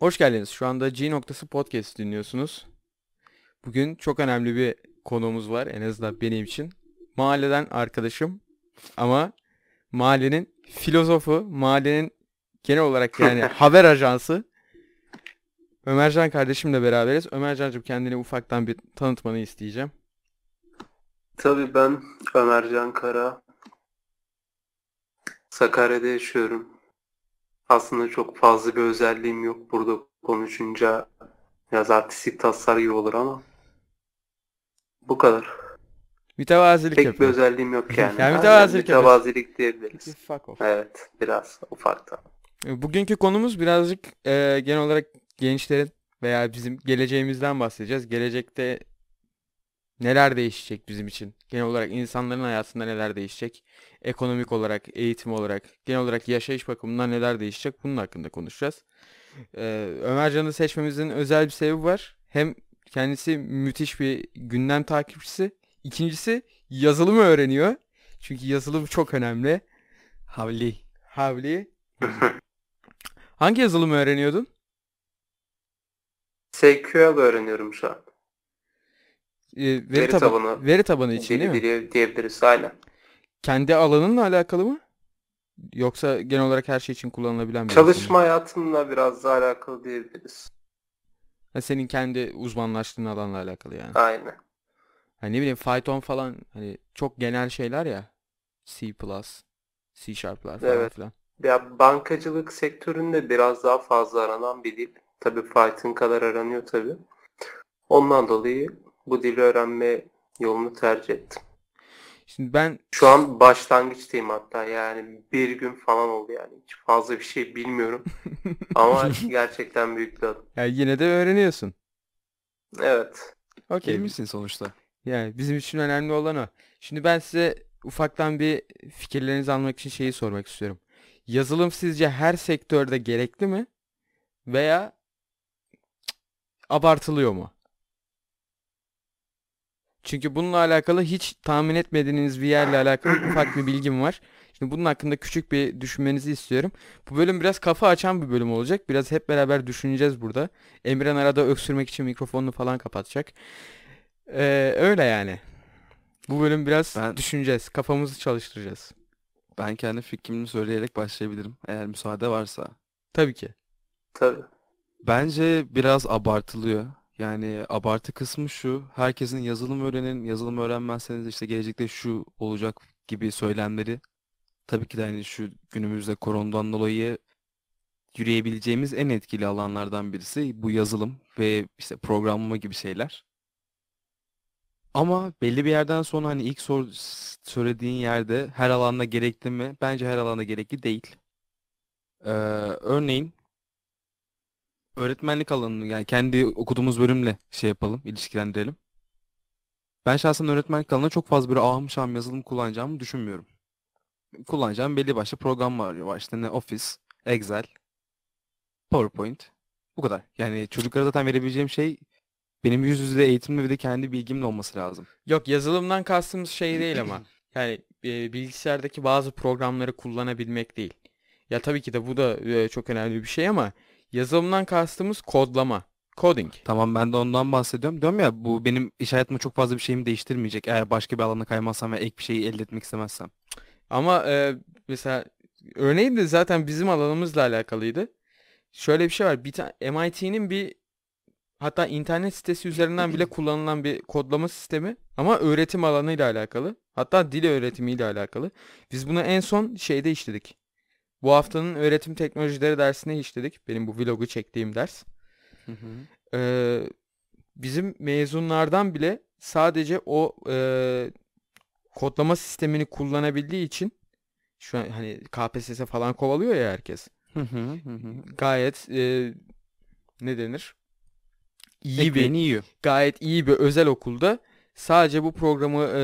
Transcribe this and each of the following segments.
Hoş geldiniz. Şu anda G noktası podcast dinliyorsunuz. Bugün çok önemli bir konuğumuz var en azından benim için. Mahalleden arkadaşım ama mahallenin filozofu, mahallenin genel olarak yani haber ajansı Ömercan kardeşimle beraberiz. Ömercan'cığım kendini ufaktan bir tanıtmanı isteyeceğim. Tabii ben Ömercan Kara. Sakarya'da yaşıyorum. Aslında çok fazla bir özelliğim yok burada konuşunca biraz artistik taslar gibi olur ama bu kadar. Mütevazilik Pek bir yapıyor. özelliğim yok yani. Yani mütevazilik yapıyorsun. mütevazilik diyebiliriz. Fuck off. Evet biraz ufaktan. Bugünkü konumuz birazcık e, genel olarak gençlerin veya bizim geleceğimizden bahsedeceğiz. Gelecekte neler değişecek bizim için? Genel olarak insanların hayatında neler değişecek? Ekonomik olarak, eğitim olarak, genel olarak yaşayış bakımından neler değişecek? Bunun hakkında konuşacağız. E, Ömercan'ı seçmemizin özel bir sebebi var. Hem kendisi müthiş bir gündem takipçisi. İkincisi yazılımı öğreniyor. Çünkü yazılım çok önemli. Havli. Havli. Hangi yazılımı öğreniyordun? SQL öğreniyorum şu an. Ee, veri, Veri taba- tabanı. veri tabanı için değil Dili mi? dili diyebiliriz aynen. Kendi alanınla alakalı mı? Yoksa genel olarak her şey için kullanılabilen bir? Çalışma hayatımla biraz daha alakalı diyebiliriz. Ha, senin kendi uzmanlaştığın alanla alakalı yani. Aynen. Hani ne bileyim Python falan hani çok genel şeyler ya. C++, C Sharp'lar falan Evet. filan. Ya bankacılık sektöründe biraz daha fazla aranan bir dil. Tabii Python kadar aranıyor tabii. Ondan dolayı bu dili öğrenme yolunu tercih ettim. Şimdi ben Şu an başlangıçtayım hatta yani bir gün falan oldu yani. Hiç fazla bir şey bilmiyorum. Ama gerçekten büyük bir adım. yani yine de öğreniyorsun. Evet. Okey. Değil misin sonuçta? Yani bizim için önemli olan o. Şimdi ben size ufaktan bir fikirlerinizi almak için şeyi sormak istiyorum. Yazılım sizce her sektörde gerekli mi? Veya abartılıyor mu? Çünkü bununla alakalı hiç tahmin etmediğiniz bir yerle alakalı ufak bir bilgim var. Şimdi bunun hakkında küçük bir düşünmenizi istiyorum. Bu bölüm biraz kafa açan bir bölüm olacak. Biraz hep beraber düşüneceğiz burada. Emren arada öksürmek için mikrofonunu falan kapatacak. Ee, öyle yani. Bu bölüm biraz Ben- düşüneceğiz. Kafamızı çalıştıracağız. Ben kendi fikrimi söyleyerek başlayabilirim eğer müsaade varsa. Tabii ki. Tabii. Bence biraz abartılıyor. Yani abartı kısmı şu, herkesin yazılım öğrenin, yazılım öğrenmezseniz işte gelecekte şu olacak gibi söylemleri. Tabii ki de hani şu günümüzde koronadan dolayı yürüyebileceğimiz en etkili alanlardan birisi bu yazılım ve işte programlama gibi şeyler. Ama belli bir yerden sonra hani ilk sor söylediğin yerde her alanda gerekli mi? Bence her alanda gerekli değil. Ee, örneğin öğretmenlik alanını yani kendi okuduğumuz bölümle şey yapalım, ilişkilendirelim. Ben şahsen öğretmenlik alanında çok fazla böyle ahım şahım yazılım kullanacağımı düşünmüyorum. Kullanacağım belli başlı program var. var. İşte ne Office, Excel, PowerPoint. Bu kadar. Yani çocuklara zaten verebileceğim şey benim yüz yüze eğitimle ve de kendi bilgimle olması lazım. Yok yazılımdan kastımız şey değil ama. Yani e, bilgisayardaki bazı programları kullanabilmek değil. Ya tabii ki de bu da e, çok önemli bir şey ama yazılımdan kastımız kodlama. Coding. Tamam ben de ondan bahsediyorum. Diyorum ya bu benim iş hayatımda çok fazla bir şeyimi değiştirmeyecek. Eğer başka bir alana kaymazsam ve ek bir şeyi elde etmek istemezsem. Ama e, mesela örneğin de zaten bizim alanımızla alakalıydı. Şöyle bir şey var. Bir tane MIT'nin bir hatta internet sitesi üzerinden bile kullanılan bir kodlama sistemi ama öğretim alanıyla alakalı. Hatta dil öğretimiyle alakalı. Biz bunu en son şeyde işledik. Bu haftanın öğretim teknolojileri dersine işledik. Benim bu vlogu çektiğim ders. Hı hı. Ee, bizim mezunlardan bile sadece o e, kodlama sistemini kullanabildiği için şu an hani KPSS falan kovalıyor ya herkes. Hı hı hı. Gayet e, ne denir? İyi bir Ekmeğini yiyor. gayet iyi bir özel okulda sadece bu programı e,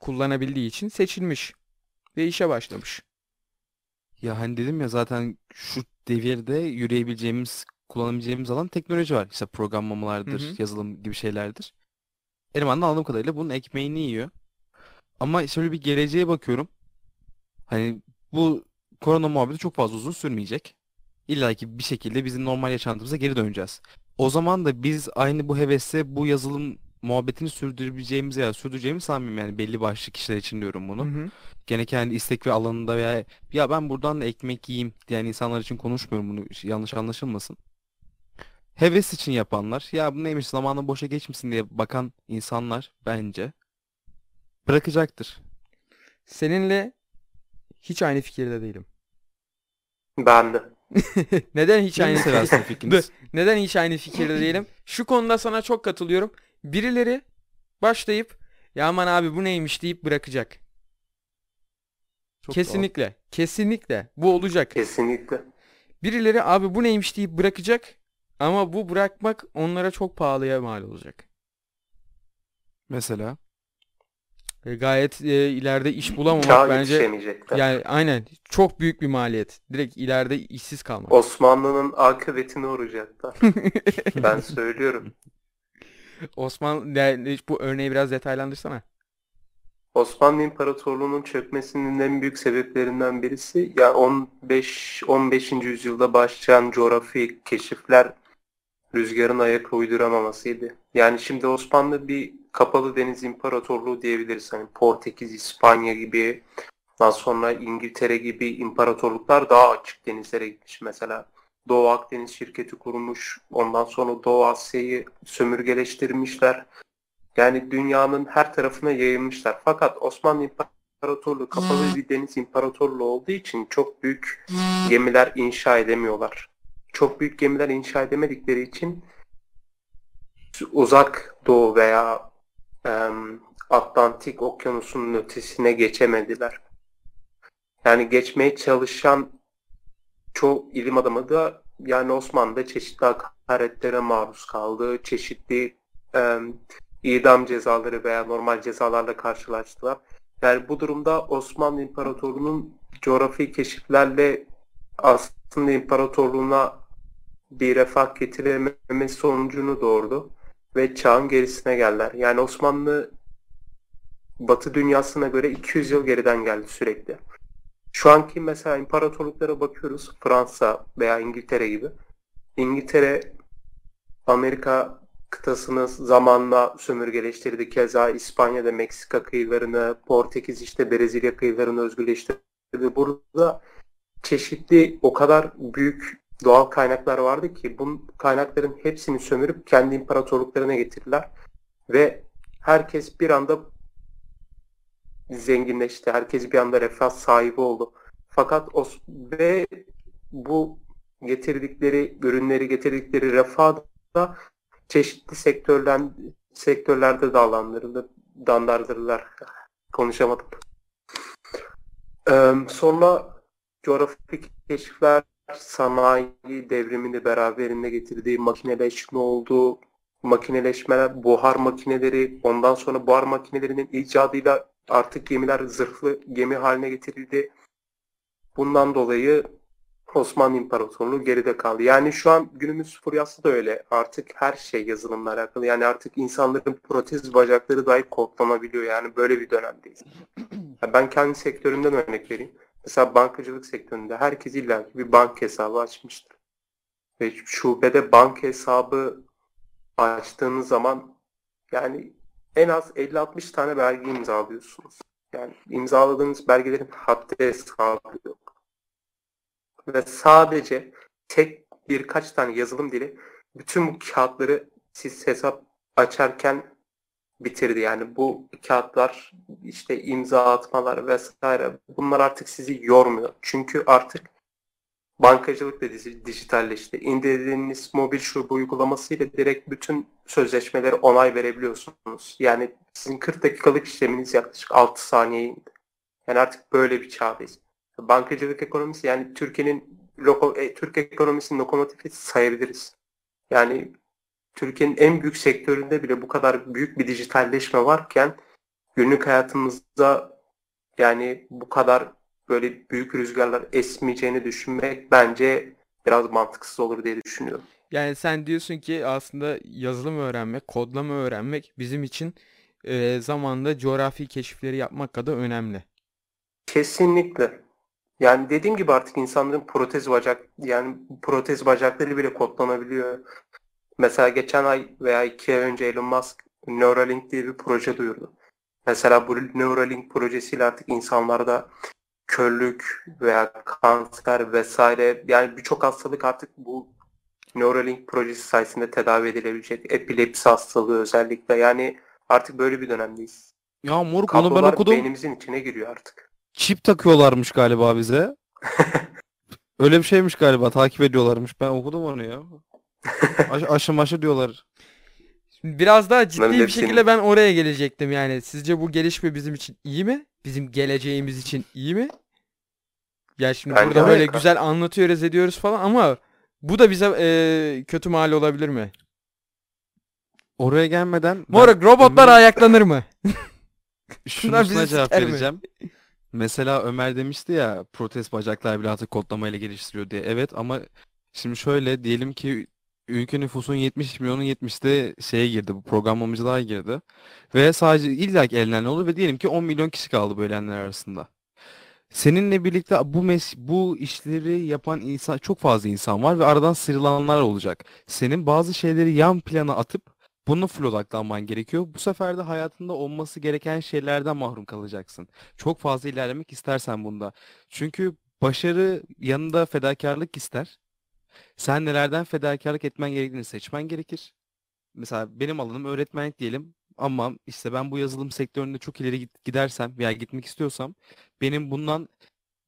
kullanabildiği için seçilmiş ve işe başlamış. Ya hani dedim ya zaten şu devirde yürüyebileceğimiz, kullanabileceğimiz alan teknoloji var. İşte programlamalardır, Hı hı. yazılım gibi şeylerdir. Eleman da anladığım kadarıyla bunun ekmeğini yiyor. Ama şöyle bir geleceğe bakıyorum. Hani bu korona muhabbeti çok fazla uzun sürmeyecek. İlla ki bir şekilde bizim normal yaşantımıza geri döneceğiz. O zaman da biz aynı bu hevesle bu yazılım muhabbetini sürdürebileceğimizi ya sürdüreceğimizi sanmıyorum yani belli başlı kişiler için diyorum bunu. Hı hı. Gene kendi istek ve alanında veya ya ben buradan da ekmek yiyeyim diyen insanlar için konuşmuyorum bunu yanlış anlaşılmasın. Heves için yapanlar ya bu neymiş zamanı boşa geçmişsin diye bakan insanlar bence bırakacaktır. Seninle hiç aynı fikirde değilim. Ben de. Neden hiç aynı Dur, fikriniz. Neden hiç aynı fikirde değilim? Şu konuda sana çok katılıyorum. Birileri başlayıp ya aman abi bu neymiş deyip bırakacak. Çok kesinlikle. Kesinlikle. Bu olacak. Kesinlikle. Birileri abi bu neymiş deyip bırakacak. Ama bu bırakmak onlara çok pahalıya mal olacak. Mesela Ve gayet e, ileride iş bulamamak Çağa bence yani aynen çok büyük bir maliyet. Direkt ileride işsiz kalmak. Osmanlı'nın akıbetine uğrayacaklar. ben söylüyorum. Osman yani bu örneği biraz detaylandırsana. Osmanlı İmparatorluğu'nun çökmesinin en büyük sebeplerinden birisi ya 15 15. yüzyılda başlayan coğrafi keşifler rüzgarın ayak uyduramamasıydı. Yani şimdi Osmanlı bir kapalı deniz imparatorluğu diyebiliriz. Hani Portekiz, İspanya gibi daha sonra İngiltere gibi imparatorluklar daha açık denizlere gitmiş. Mesela Doğu Akdeniz şirketi kurmuş. Ondan sonra Doğu Asya'yı sömürgeleştirmişler. Yani dünyanın her tarafına yayılmışlar. Fakat Osmanlı İmparatorluğu kapalı bir deniz imparatorluğu olduğu için çok büyük gemiler inşa edemiyorlar. Çok büyük gemiler inşa edemedikleri için uzak doğu veya em, Atlantik okyanusunun ötesine geçemediler. Yani geçmeye çalışan çoğu ilim adamı da yani Osmanlı'da çeşitli hakaretlere maruz kaldı. Çeşitli em, idam cezaları veya normal cezalarla karşılaştılar. Yani bu durumda Osmanlı İmparatorluğu'nun coğrafi keşiflerle aslında imparatorluğuna bir refah getirememesi sonucunu doğurdu ve çağın gerisine geldiler. Yani Osmanlı Batı dünyasına göre 200 yıl geriden geldi sürekli. Şu anki mesela imparatorluklara bakıyoruz. Fransa veya İngiltere gibi. İngiltere Amerika kıtasını zamanla sömürgeleştirdi. Keza İspanya'da Meksika kıyılarını, Portekiz işte Brezilya kıyılarını özgürleştirdi. Burada çeşitli o kadar büyük doğal kaynaklar vardı ki bu kaynakların hepsini sömürüp kendi imparatorluklarına getirdiler. Ve herkes bir anda zenginleşti. Herkes bir anda refah sahibi oldu. Fakat o ve bu getirdikleri ürünleri getirdikleri refah da çeşitli sektörden sektörlerde dağlandırıldı, dandardırdılar. Konuşamadım. Ee, sonra coğrafik keşifler sanayi devrimini beraberinde getirdiği makineleşme oldu. Makineleşmeler, buhar makineleri, ondan sonra buhar makinelerinin icadıyla artık gemiler zırhlı gemi haline getirildi. Bundan dolayı Osmanlı İmparatorluğu geride kaldı. Yani şu an günümüz furyası da öyle. Artık her şey yazılımla alakalı. Yani artık insanların protez bacakları dahi kodlanabiliyor. Yani böyle bir dönemdeyiz. Ben kendi sektörümden örnek vereyim. Mesela bankacılık sektöründe herkes illa bir bank hesabı açmıştır. Ve şubede bank hesabı açtığınız zaman yani en az 50-60 tane belge imzalıyorsunuz. Yani imzaladığınız belgelerin haddi hesabı yok. Ve sadece tek birkaç tane yazılım dili bütün bu kağıtları siz hesap açarken bitirdi. Yani bu kağıtlar işte imza atmalar vesaire bunlar artık sizi yormuyor. Çünkü artık bankacılık da dijitalleşti. İndirdiğiniz mobil şube uygulamasıyla direkt bütün sözleşmeleri onay verebiliyorsunuz. Yani sizin 40 dakikalık işleminiz yaklaşık 6 saniyeye indi. Yani artık böyle bir çağdayız. Bankacılık ekonomisi yani Türkiye'nin loko, e, Türk ekonomisinin lokomotifi sayabiliriz. Yani Türkiye'nin en büyük sektöründe bile bu kadar büyük bir dijitalleşme varken günlük hayatımızda yani bu kadar böyle büyük rüzgarlar esmeyeceğini düşünmek bence biraz mantıksız olur diye düşünüyorum. Yani sen diyorsun ki aslında yazılım öğrenmek, kodlama öğrenmek bizim için e, zamanında coğrafi keşifleri yapmak kadar önemli. Kesinlikle. Yani dediğim gibi artık insanların protez bacak yani protez bacakları bile kodlanabiliyor. Mesela geçen ay veya iki ay önce Elon Musk Neuralink diye bir proje duyurdu. Mesela bu Neuralink projesiyle artık insanlarda körlük veya kanser vesaire yani birçok hastalık artık bu Neuralink projesi sayesinde tedavi edilebilecek. Epilepsi hastalığı özellikle yani artık böyle bir dönemdeyiz. Ya moruk onu ben Kablolar okudum. beynimizin içine giriyor artık. Çip takıyorlarmış galiba bize. Öyle bir şeymiş galiba. Takip ediyorlarmış. Ben okudum onu ya. Aş aşı maşı diyorlar. Biraz daha ciddi Bunların bir hepsini- şekilde ben oraya gelecektim yani. Sizce bu gelişme bizim için iyi mi? Bizim geleceğimiz için iyi mi? Ya şimdi Bence burada böyle güzel anlatıyoruz ediyoruz falan ama bu da bize eee, kötü mal olabilir mi? Oraya gelmeden ben Moruk robotlar ayaklanır mı? bizi cevap mi? vereceğim. Mesela Ömer demişti ya protez bacaklar bile artık kodlamayla geliştiriyor diye. Evet ama şimdi şöyle diyelim ki ülke nüfusun 70 milyonun 70'te şeye girdi bu programlamacılığa girdi. Ve sadece illaki elenler olur ve diyelim ki 10 milyon kişi kaldı bu elenler arasında. Seninle birlikte bu mes bu işleri yapan insan çok fazla insan var ve aradan sıyrılanlar olacak. Senin bazı şeyleri yan plana atıp bunu full odaklanman gerekiyor. Bu sefer de hayatında olması gereken şeylerden mahrum kalacaksın. Çok fazla ilerlemek istersen bunda. Çünkü başarı yanında fedakarlık ister. Sen nelerden fedakarlık etmen gerektiğini seçmen gerekir. Mesela benim alanım öğretmenlik diyelim. Ama işte ben bu yazılım sektöründe çok ileri gidersem veya gitmek istiyorsam benim bundan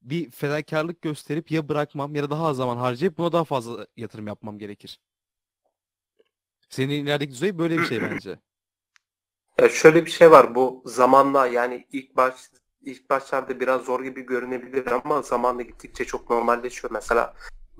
bir fedakarlık gösterip ya bırakmam ya da daha az zaman harcayıp buna daha fazla yatırım yapmam gerekir. Senin ilerideki düzey böyle bir şey bence. Ya şöyle bir şey var bu zamanla yani ilk baş ilk başlarda biraz zor gibi görünebilir ama zamanla gittikçe çok normalleşiyor. Mesela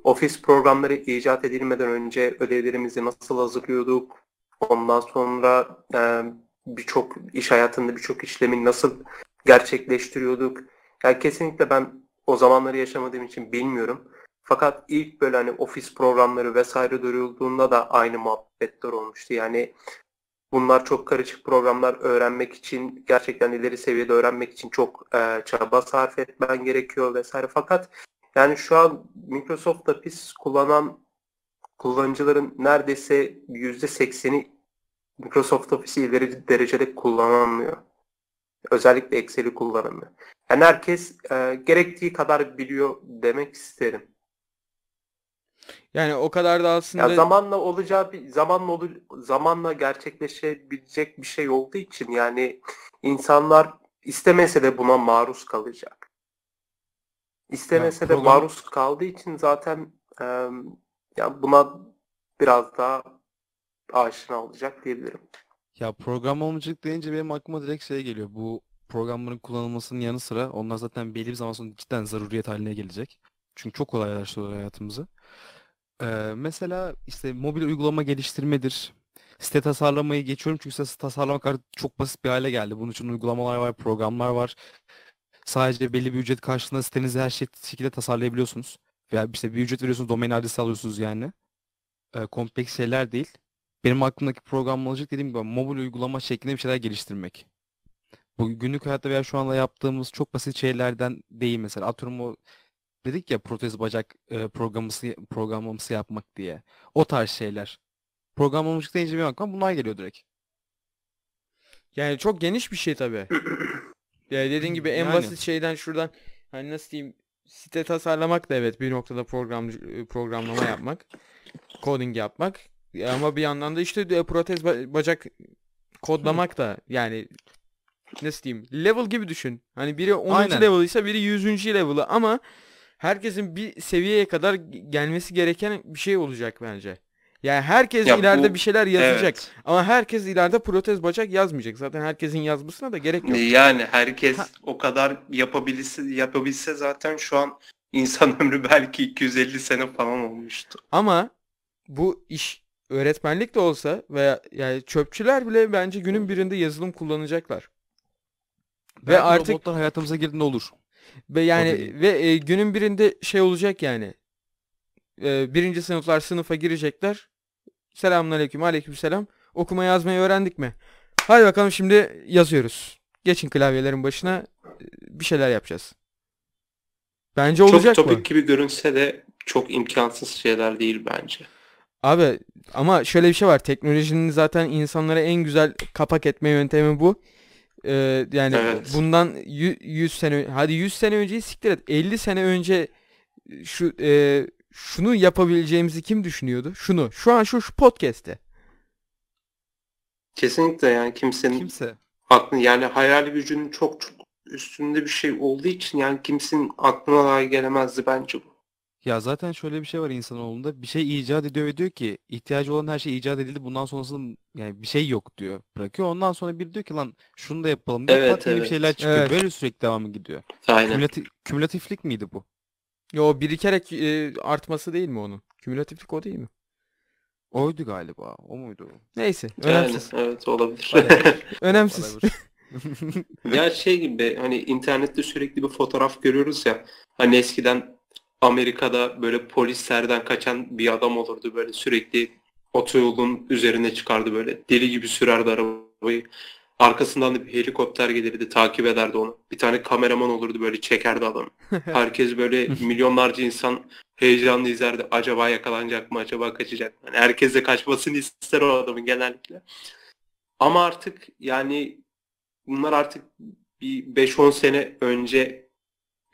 ofis programları icat edilmeden önce ödevlerimizi nasıl hazırlıyorduk? Ondan sonra e, birçok iş hayatında birçok işlemi nasıl gerçekleştiriyorduk? Yani kesinlikle ben o zamanları yaşamadığım için bilmiyorum. Fakat ilk böyle hani ofis programları vesaire duyurulduğunda da aynı muhabbetler olmuştu. Yani Bunlar çok karışık programlar öğrenmek için gerçekten ileri seviyede öğrenmek için çok e, çaba sarf etmen gerekiyor vesaire. Fakat yani şu an Microsoft Office kullanan kullanıcıların neredeyse %80'i Microsoft Office'i ileri derecede kullanamıyor. Özellikle Excel'i kullanamıyor. Yani herkes e, gerektiği kadar biliyor demek isterim. Yani o kadar da aslında Ya zamanla olacağı bir zamanla olu, zamanla gerçekleşebilecek bir şey olduğu için yani insanlar istemese de buna maruz kalacak. İstemese de program- maruz kaldığı için zaten e, ya buna biraz daha aşina olacak diyebilirim. Ya programlamacılık deyince benim aklıma direkt şey geliyor. Bu programların kullanılmasının yanı sıra onlar zaten belli bir zaman sonra cidden zaruriyet haline gelecek. Çünkü çok kolaylaştırıyor hayatımızı. Ee, mesela işte mobil uygulama geliştirmedir. Site tasarlamayı geçiyorum çünkü site tasarlamak artık çok basit bir hale geldi. Bunun için uygulamalar var, programlar var. Sadece belli bir ücret karşılığında sitenizi her şey şekilde tasarlayabiliyorsunuz. Veya işte bir ücret veriyorsunuz, domain adresi alıyorsunuz yani. Ee, kompleks şeyler değil. Benim aklımdaki programlamacılık dediğim gibi mobil uygulama şeklinde bir şeyler geliştirmek. Bu günlük hayatta veya şu anda yaptığımız çok basit şeylerden değil mesela. Atıyorum o dedik ya protez bacak e, programısı programlaması yapmak diye. O tarz şeyler. Programlamacılık deyince benim aklıma bunlar geliyor direkt. yani çok geniş bir şey tabii. Yani dediğin gibi en Yani. basit şeyden şuradan hani nasıl diyeyim site tasarlamak da evet bir noktada program programlama yapmak, coding yapmak Ya ama bir yandan da işte de protez ba- bacak kodlamak da yani nasıl diyeyim level gibi düşün. Hani biri 10. Aynen. level ise biri 100. level'ı ama herkesin bir seviyeye kadar gelmesi gereken bir şey olacak bence. Yani herkes Ya ileride bu- bir şeyler yazacak. Evet. Ama herkes ileride protez bacak yazmayacak. Zaten herkesin yazmasına da gerek yok. Yani herkes Ha. o kadar yapabilse, yapabilse zaten şu an insan ömrü belki 250 sene falan olmuştu. Ama bu iş öğretmenlik de olsa veya yani çöpçüler bile bence günün birinde yazılım kullanacaklar. Ve Belki artık robotlar hayatımıza girdiğinde olur. ve yani ve e, günün birinde şey olacak yani. E, birinci sınıflar sınıfa girecekler. Selamünaleyküm, aleykümselam. Okuma yazmayı öğrendik mi? Hadi bakalım şimdi yazıyoruz. Geçin klavyelerin başına. e, Bir şeyler yapacağız. Bence Çok olacak topik mı? gibi görünse de çok imkansız şeyler değil bence. Abi ama şöyle bir şey var. Teknolojinin zaten insanlara en güzel kapak etme yöntemi bu. Ee, yani Evet. bundan 100 sene hadi 100 sene önceyi siktir et. 50 sene önce şu e, şunu yapabileceğimizi kim düşünüyordu? Şunu. Şu an şu şu podcast'te. Kesinlikle yani kimsenin Kimse. aklı yani hayal gücünün çok çok üstünde bir şey olduğu için yani kimsenin aklına dahi gelemezdi bence bu. Ya zaten şöyle bir şey var insanoğlunda. Bir şey icat ediyor ve diyor ki ihtiyacı olan her şey icat edildi. Bundan sonrasında yani bir şey yok diyor. Bırakıyor. Ondan sonra bir diyor ki lan şunu da yapalım diyor. Evet, Pat yeni bir evet. şeyler çıkıyor. Evet. Böyle sürekli devamı gidiyor. Aynen. Kümülati- kümülatiflik miydi bu? Yo birikerek e, artması değil mi onun? Kümülatiflik o değil mi? Oydu galiba. O muydu? Neyse, Yani, önemsiz. evet olabilir. Önemsiz. Ya şey gibi hani internette sürekli bir fotoğraf görüyoruz ya. Hani eskiden Amerika'da böyle polislerden kaçan bir adam olurdu böyle sürekli otoyolun üzerine çıkardı böyle deli gibi sürerdi arabayı. Arkasından da bir helikopter gelirdi takip ederdi onu. Bir tane kameraman olurdu böyle çekerdi adamı. Herkes böyle milyonlarca insan heyecanlı izlerdi. Acaba yakalanacak mı? Acaba kaçacak mı? Yani herkes de kaçmasını ister o adamın genellikle. Ama artık yani bunlar artık bir 5-10 sene önce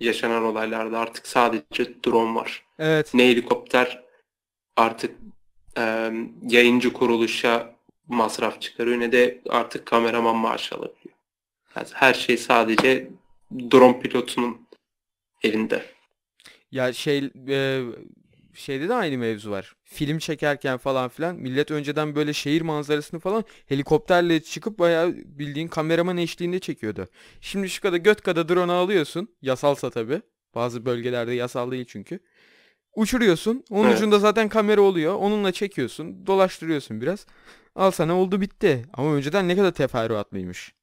yaşanan olaylarda artık sadece drone var. Evet. Ne helikopter artık e, yayıncı kuruluşa masraf çıkarıyor ne de artık kameraman maaş alabiliyor. Yani her şey sadece drone pilotunun elinde. Ya şey e, şeyde de aynı mevzu var. Film çekerken falan filan millet önceden böyle şehir manzarasını falan helikopterle çıkıp bayağı bildiğin kameraman eşliğinde çekiyordu. Şimdi şu kadar göt kadar drone alıyorsun. Yasalsa tabii. Bazı bölgelerde yasal değil çünkü. Uçuruyorsun. Onun Evet. ucunda zaten kamera oluyor. Onunla çekiyorsun. Dolaştırıyorsun biraz. Al sana oldu bitti. Ama önceden ne kadar teferruatlıymış.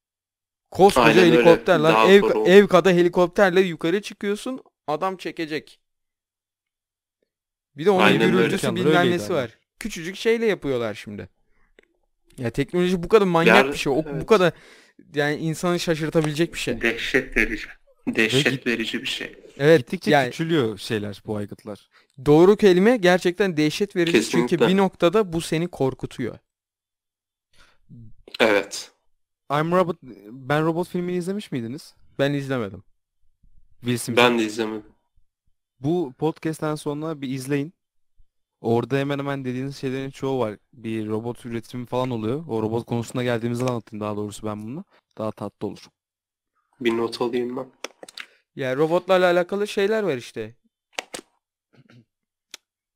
Koskoca Aynen öyle. helikopter lan. Daha Ev, ev kadar helikopterle yukarı çıkıyorsun. Adam çekecek. Bir de onun Aynen gürültüsü bilmem nesi var. Küçücük şeyle yapıyorlar şimdi. Ya teknoloji bu kadar manyak Yani, bir şey. O, Bu evet. kadar yani insanı şaşırtabilecek bir şey. Dehşet verici. Dehşet verici bir şey. Evet Gittikçe yani küçülüyor şeyler bu aygıtlar. doğru kelime gerçekten dehşet verici. Çünkü Kesinlikle. bir noktada bu seni korkutuyor. Evet. I'm Robot Ben Robot filmini izlemiş miydiniz? Ben izlemedim. Smith. Ben de izlemedim. Bu podcast'ten sonra bir izleyin. Orada hemen hemen dediğiniz şeylerin çoğu var. Bir robot üretimi falan oluyor. O robot konusuna geldiğimizde anlatayım daha doğrusu ben bunu. Daha tatlı olur. Bir not alayım ben. Ya robotlarla alakalı şeyler var işte.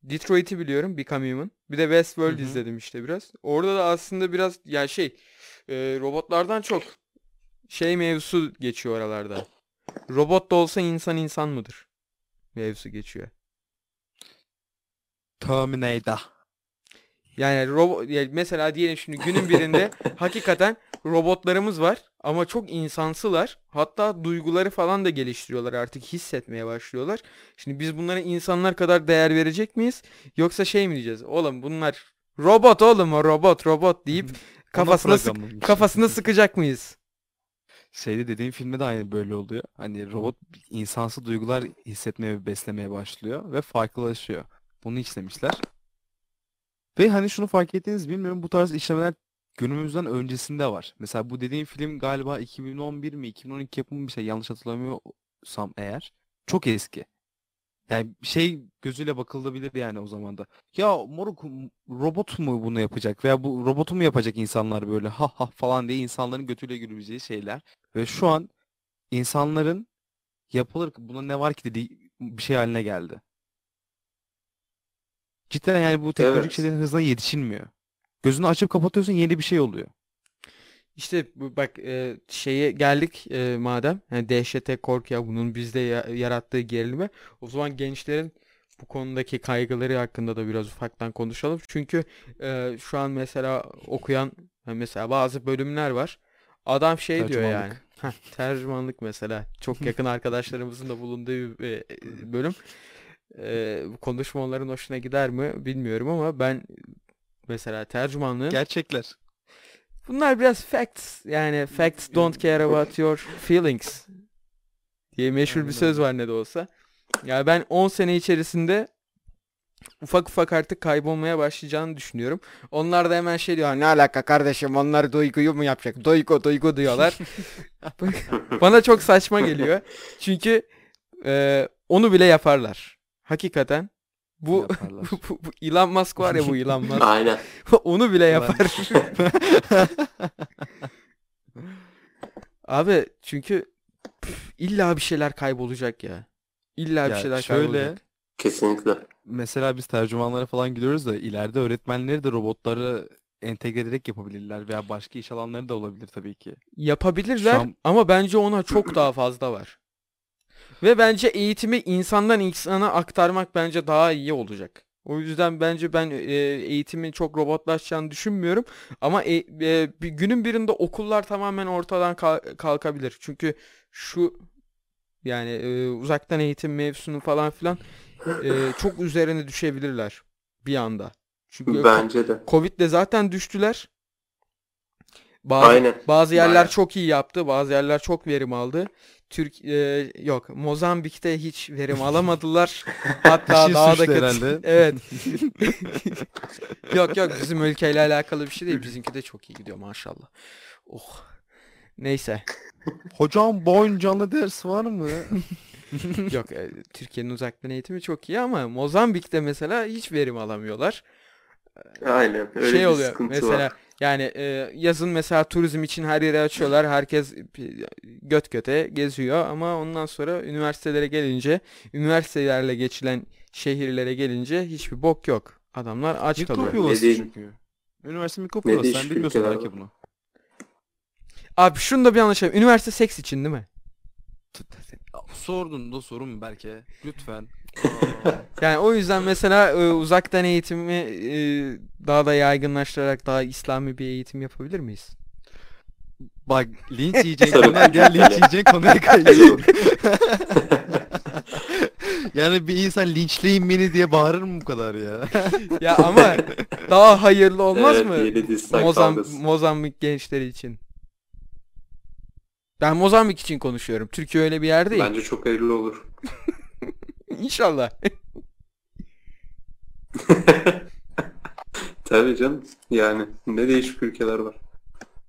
Detroit'i biliyorum Become Human. Bir de Westworld Hı hı. izledim işte biraz. Orada da aslında biraz ya şey e, robotlardan çok şey mevzusu geçiyor oralarda. Robot da olsa insan insan mıdır? Mevzusu geçiyor. Terminator. Yani robot mesela diyelim şimdi günün birinde hakikaten robotlarımız var ama çok insansılar. Hatta duyguları falan da geliştiriyorlar artık hissetmeye başlıyorlar. Şimdi biz bunlara insanlar kadar değer verecek miyiz? Yoksa şey mi diyeceğiz? Oğlum bunlar robot oğlum o robot robot deyip kafasına sık kafasına sıkacak mıyız? Şeyde dediğim filmde de aynı böyle oluyor. Hani robot insansı duygular hissetmeye ve beslemeye başlıyor ve farklılaşıyor. Bunu işlemişler. Ve hani şunu fark ettiğiniz bilmiyorum bu tarz işlemeler günümüzden öncesinde var. Mesela bu dediğim film galiba 2011 mi 2012 yapımı bir şey yanlış hatırlamıyorsam eğer. Çok eski. Yani şey gözüyle bakılabilir yani o zaman da. Ya moruk robot mu bunu yapacak veya bu robotu mu yapacak insanlar böyle ha ha falan diye insanların götüyle güleceği şeyler. Ve şu an insanların yapılır buna ne var ki dediği bir şey haline geldi. Cidden yani bu teknolojik Evet. şeylerin hızına yetişilmiyor. Gözünü açıp kapatıyorsun yeni bir şey oluyor. İşte bak e, şeye geldik e, madem yani dehşete korkuya bunun bizde ya- yarattığı gerilime o zaman gençlerin bu konudaki kaygıları hakkında da biraz ufaktan konuşalım. Çünkü e, şu an mesela okuyan mesela bazı bölümler var. Adam şey diyor yani. Tercümanlık. Heh, tercümanlık mesela. Çok yakın arkadaşlarımızın da bulunduğu bir e, bölüm. E, konuşma onların hoşuna gider mi bilmiyorum ama ben mesela tercümanlığın Gerçekler. Bunlar biraz facts. Yani facts don't care about your feelings diye meşhur bir söz var ne de olsa. Ya ben 10 sene içerisinde ufak ufak artık kaybolmaya başlayacağını düşünüyorum. Onlar da hemen şey diyor ne alaka kardeşim onlar duyguyu mu yapacak? Duygu duygu diyorlar. Bana çok saçma geliyor. Çünkü e, onu bile yaparlar. Hakikaten. Bu, bu, bu, bu Elon Musk var ya bu Elon Musk. Aynen. onu bile yapar. Abi çünkü püf, illa bir şeyler kaybolacak ya. İlla bir Ya şeyler şöyle, kaybolacak. Kesinlikle. Mesela biz tercümanlara falan gidiyoruz da ileride öğretmenleri de robotları entegre ederek yapabilirler veya başka iş alanları da olabilir tabii ki. Yapabilirler Şu an- ama bence ona çok daha fazla var. Ve bence eğitimi insandan insana aktarmak bence daha iyi olacak. O yüzden bence ben e, eğitimin çok robotlaşacağını düşünmüyorum. Ama e- e, bir günün birinde okullar tamamen ortadan kal- kalkabilir. Çünkü şu yani e, uzaktan eğitim mevzusunu falan filan e, çok üzerine düşebilirler bir anda. Çünkü Bence de. Covid'de zaten düştüler. Bazı, Aynen. bazı yerler Bayağı. çok iyi yaptı, bazı yerler çok verim aldı. Türk e, yok Mozambik'te hiç verim alamadılar. Hatta Kişi daha da kötü. Evet. yok yok bizim ülkeyle alakalı bir şey değil. Bizimki de çok iyi gidiyor maşallah. Oh. Neyse. Hocam boyun canlı ders var mı? Yok e, Türkiye'nin uzaktan eğitimi çok iyi ama Mozambik'te mesela hiç verim alamıyorlar. Aynen. Öyle şey bir oluyor sıkıntı mesela var. Yani e, yazın mesela turizm için her yeri açıyorlar. Herkes göt göte geziyor ama ondan sonra üniversitelere gelince üniversitelerle geçilen şehirlere gelince hiçbir bok yok. Adamlar aç Mikrop kalıyor. yuvası Ne değil- çünkü. Üniversite mikrop yuvası. Sen bilmiyorsun belki bunu. Abi şunu da bir anlaşalım. Üniversite seks için değil mi? Sordun da sorun belki. Lütfen. Yani o yüzden mesela e, uzaktan eğitimi e, daha da yaygınlaştırarak daha İslami bir eğitim yapabilir miyiz? Bak linç Tabii. konuya gel linç yiyeceğin konuya kayıyor. yani bir insan linçleyin beni diye bağırır mı bu kadar ya? Ya ama daha hayırlı olmaz Evet, mı? Mozam. Mozambik gençleri için. Ben Mozambik için konuşuyorum. Türkiye öyle bir yer değil. Bence çok hayırlı olur. İnşallah. Tabii canım. Yani ne değişik ülkeler var.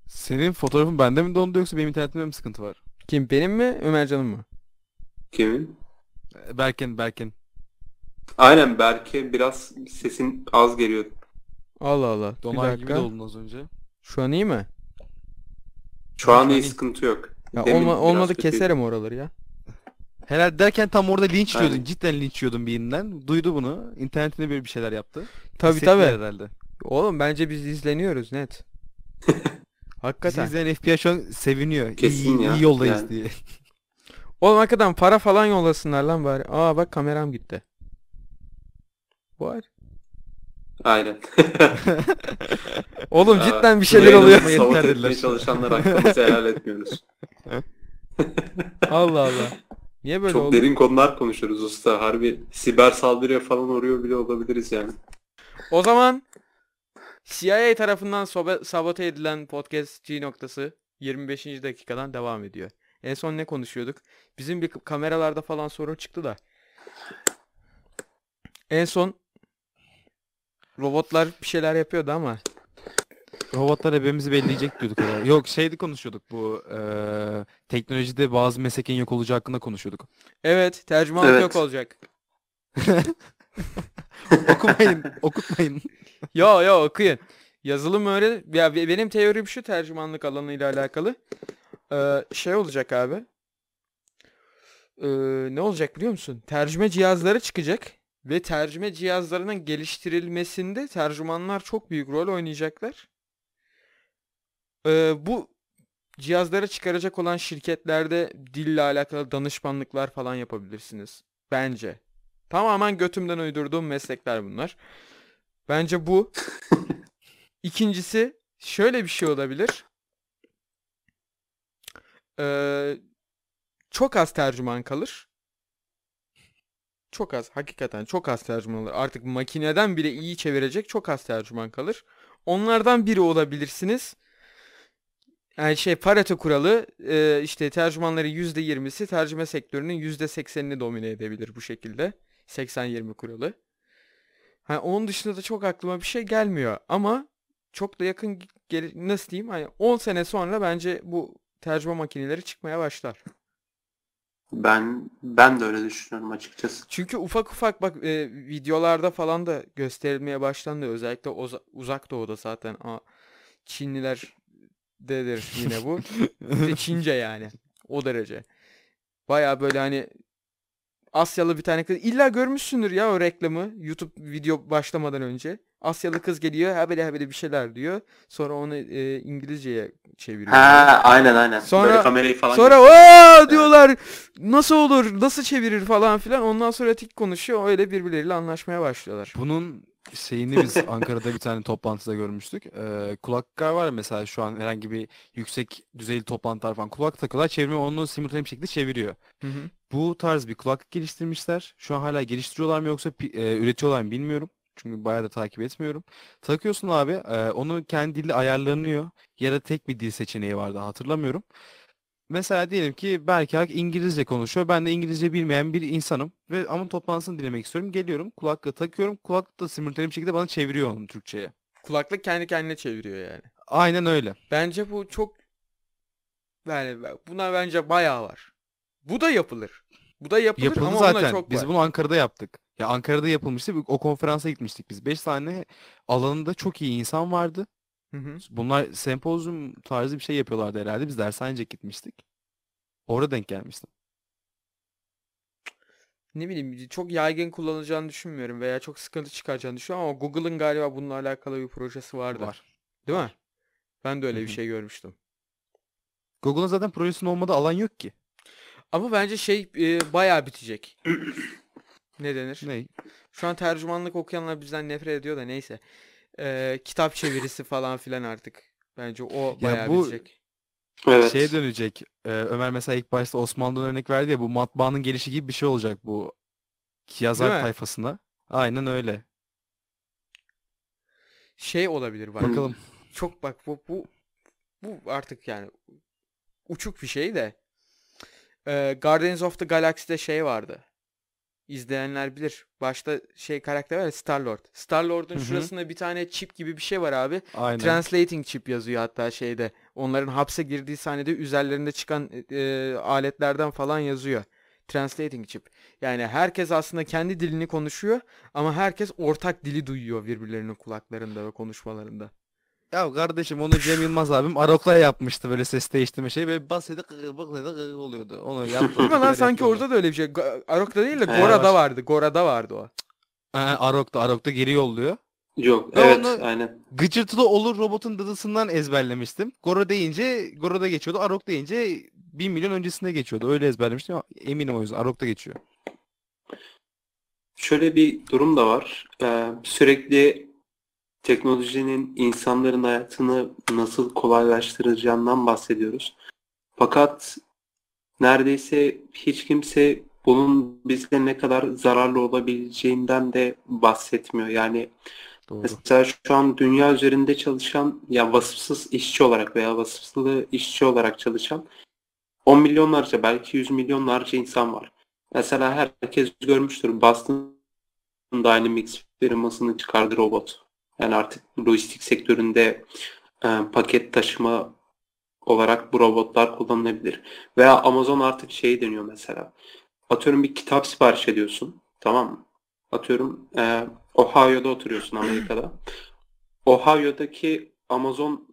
Senin fotoğrafın bende mi dondu yoksa benim internetimde mi sıkıntı var? Kim benim mi Ömercan'ın mı? Kimin? Ee, Berken, Berken. Aynen Berke biraz sesin az geliyor. Allah Allah. Bir Donar gibi de dakika. oldun az önce. Şu an iyi mi? Şu an iyi sıkıntı yok. Ya Demin olma, biraz olmadı kötüydü. keserim oraları ya. Herhalde derken tam orada linç Aynen. yiyordun. Cidden linç yiyordun birinden. Duydu bunu. İnternetinde böyle bir şeyler yaptı. Tabii Hissettiler tabii. herhalde. Oğlum bence biz izleniyoruz net. Bizi Hakikaten. izleyen FBI şu an seviniyor. İyi- Kesin iyi, ya, iyi yoldayız yani. diye. Oğlum hakikaten para falan yollasınlar lan bari. Aa bak kameram gitti. Var. Aynen. Oğlum Aa, cidden bir şeyler oluyor. Yeter çalışanlar hakkımızı helal etmiyoruz. Allah Allah. Niye böyle Çok oldu? derin konular konuşuyoruz usta. Harbi siber saldırıya falan uğruyor bile olabiliriz yani. O zaman CIA tarafından sobe- sabote edilen podcast G noktası 25. dakikadan devam ediyor. En son ne konuşuyorduk? Bizim bir kameralarda falan sorun çıktı da. En son robotlar bir şeyler yapıyordu ama Robotlar ebemizi belleyecek diyorduk herhalde. Yok şeydi konuşuyorduk bu eee, teknolojide bazı mesleğin yok olacağı hakkında konuşuyorduk. evet tercümanlık Evet. yok olacak. Okumayın, okutmayın. Yo yo okuyun. Yazılım öğren ya be- benim teorim şu tercümanlık alanıyla alakalı. Ee, şey olacak abi. Ee, ne olacak biliyor musun? Tercüme cihazları çıkacak ve tercüme cihazlarının geliştirilmesinde tercümanlar çok büyük rol oynayacaklar. Ee, bu cihazları çıkaracak olan şirketlerde dille alakalı danışmanlıklar falan yapabilirsiniz. Bence. Tamamen götümden uydurduğum meslekler bunlar. Bence bu. İkincisi şöyle bir şey olabilir. Ee, çok az tercüman kalır. Çok az. Hakikaten çok az tercüman olur. Artık makineden bile iyi çevirecek çok az tercüman kalır. Onlardan biri olabilirsiniz. Yani şey Pareto kuralı e, işte tercümanların %20'si tercüme sektörünün %80'ini domine edebilir bu şekilde. 80-20 kuralı. Hani onun dışında da çok aklıma bir şey gelmiyor ama çok da yakın gel nasıl diyeyim hani 10 sene sonra bence bu tercüme makineleri çıkmaya başlar. Ben ben de öyle düşünüyorum açıkçası. Çünkü ufak ufak bak e, videolarda falan da gösterilmeye başlandı. Özellikle oza- uzak doğuda zaten. Aa, Çinliler dedir yine bu. Çince yani. O derece. Baya böyle hani Asyalı bir tane kız. İlla görmüşsündür ya o reklamı. YouTube video başlamadan önce. Asyalı kız geliyor. Habele habele bir şeyler diyor. Sonra onu e, İngilizceye çeviriyor. Ha aynen aynen. Sonra- Böyle kamerayı falan Sonra o diyorlar nasıl olur nasıl çevirir falan filan ondan sonra tik konuşuyor öyle birbirleriyle anlaşmaya başlıyorlar. Bunun şeyini biz Ankara'da bir tane toplantıda görmüştük. Ee, kulaklıklar var ya mesela şu an herhangi bir yüksek düzeyli toplantılar falan kulak takıyorlar çevirme onu simultane bir şekilde çeviriyor. Hı hı. Bu tarz bir kulaklık geliştirmişler. Şu an hala geliştiriyorlar mı yoksa e, üretiyorlar mı bilmiyorum. Çünkü bayağı da takip etmiyorum. Takıyorsun abi e, onu kendi dili ayarlanıyor. Ya da tek bir dil seçeneği vardı hatırlamıyorum. Mesela diyelim ki Berkay İngilizce konuşuyor. Ben de İngilizce bilmeyen bir insanım. Ve ama toplantısını dinlemek istiyorum. Geliyorum kulaklığı takıyorum. Kulaklık da simultane bir şekilde bana çeviriyor onu Türkçe'ye. Kulaklık kendi kendine çeviriyor yani. Aynen öyle. Bence bu çok yani buna bence bayağı var. Bu da yapılır. Bu da yapılır Yapıldı ama zaten. çok Biz var. bunu Ankara'da yaptık. Ya Ankara'da yapılmıştı. O konferansa gitmiştik biz. 5 tane alanında çok iyi insan vardı. Hı hı. Bunlar sempozyum tarzı bir şey yapıyorlardı herhalde. Biz dershanece gitmiştik. Orada denk gelmiştim. Ne bileyim çok yaygın kullanılacağını düşünmüyorum veya çok sıkıntı çıkaracağını düşünüyorum ama Google'ın galiba bununla alakalı bir projesi vardı. Var. Değil mi? Ben de öyle Hı bir şey görmüştüm. Google'ın zaten projesinin olmadığı alan yok ki. Ama bence şey e, bayağı bitecek. ne denir? Ne? Şu an tercümanlık okuyanlar bizden nefret ediyor da neyse. Ee, kitap çevirisi falan filan artık. Bence o bayağı bu- bitecek. Evet. Şeye dönecek. Ee, Ömer mesela ilk başta Osmanlı'dan örnek verdi ya bu matbaanın gelişi gibi bir şey olacak bu yazar tayfasına. Aynen öyle. Şey olabilir bak. Bakalım. Çok bak bu bu bu artık yani uçuk bir şey de. Ee, Guardians of the Galaxy'de şey vardı. İzleyenler bilir. Başta şey karakter var ya Star-Lord. Star-Lord'un şurasında bir tane çip gibi bir şey var abi. Aynen. Translating chip yazıyor hatta şeyde. Onların hapse girdiği sahnede üzerlerinde çıkan e, aletlerden falan yazıyor. Translating chip. Yani herkes aslında kendi dilini konuşuyor ama herkes ortak dili duyuyor birbirlerinin kulaklarında ve konuşmalarında. Ya kardeşim onu Cem Yılmaz abim Arok'la yapmıştı böyle ses değiştirme şeyi ve basıydı kıkır bıkır kıkır oluyordu. Onu yaptı. Değil mi lan sanki orada da öyle bir şey. Ga- Arok'ta değil de. Gora'da vardı. Gora'da vardı o. Ha, Arok'ta Arok'ta geri yolluyor. Yok Ben evet onu- aynen. Gıcırtılı olur robotun dıdısından ezberlemiştim. Goro deyince Goro'da geçiyordu. Arok deyince 1 milyon öncesinde geçiyordu. Öyle ezberlemiştim. Eminim o yüzden Arok'ta geçiyor. Şöyle bir durum da var. Ee, sürekli teknolojinin insanların hayatını nasıl kolaylaştıracağından bahsediyoruz. Fakat neredeyse hiç kimse bunun bize ne kadar zararlı olabileceğinden de bahsetmiyor. Yani Doğru. Mesela şu an dünya üzerinde çalışan ya vasıfsız işçi olarak veya vasıfsız işçi olarak çalışan 10 milyonlarca belki 100 milyonlarca insan var. Mesela herkes görmüştür Boston Dynamics firmasının çıkardığı robot. Yani artık lojistik sektöründe e, paket taşıma olarak bu robotlar kullanılabilir. Veya Amazon artık şey deniyor mesela. Atıyorum bir kitap sipariş ediyorsun. Tamam mı? Atıyorum e, Ohio'da oturuyorsun Amerika'da. Ohio'daki Amazon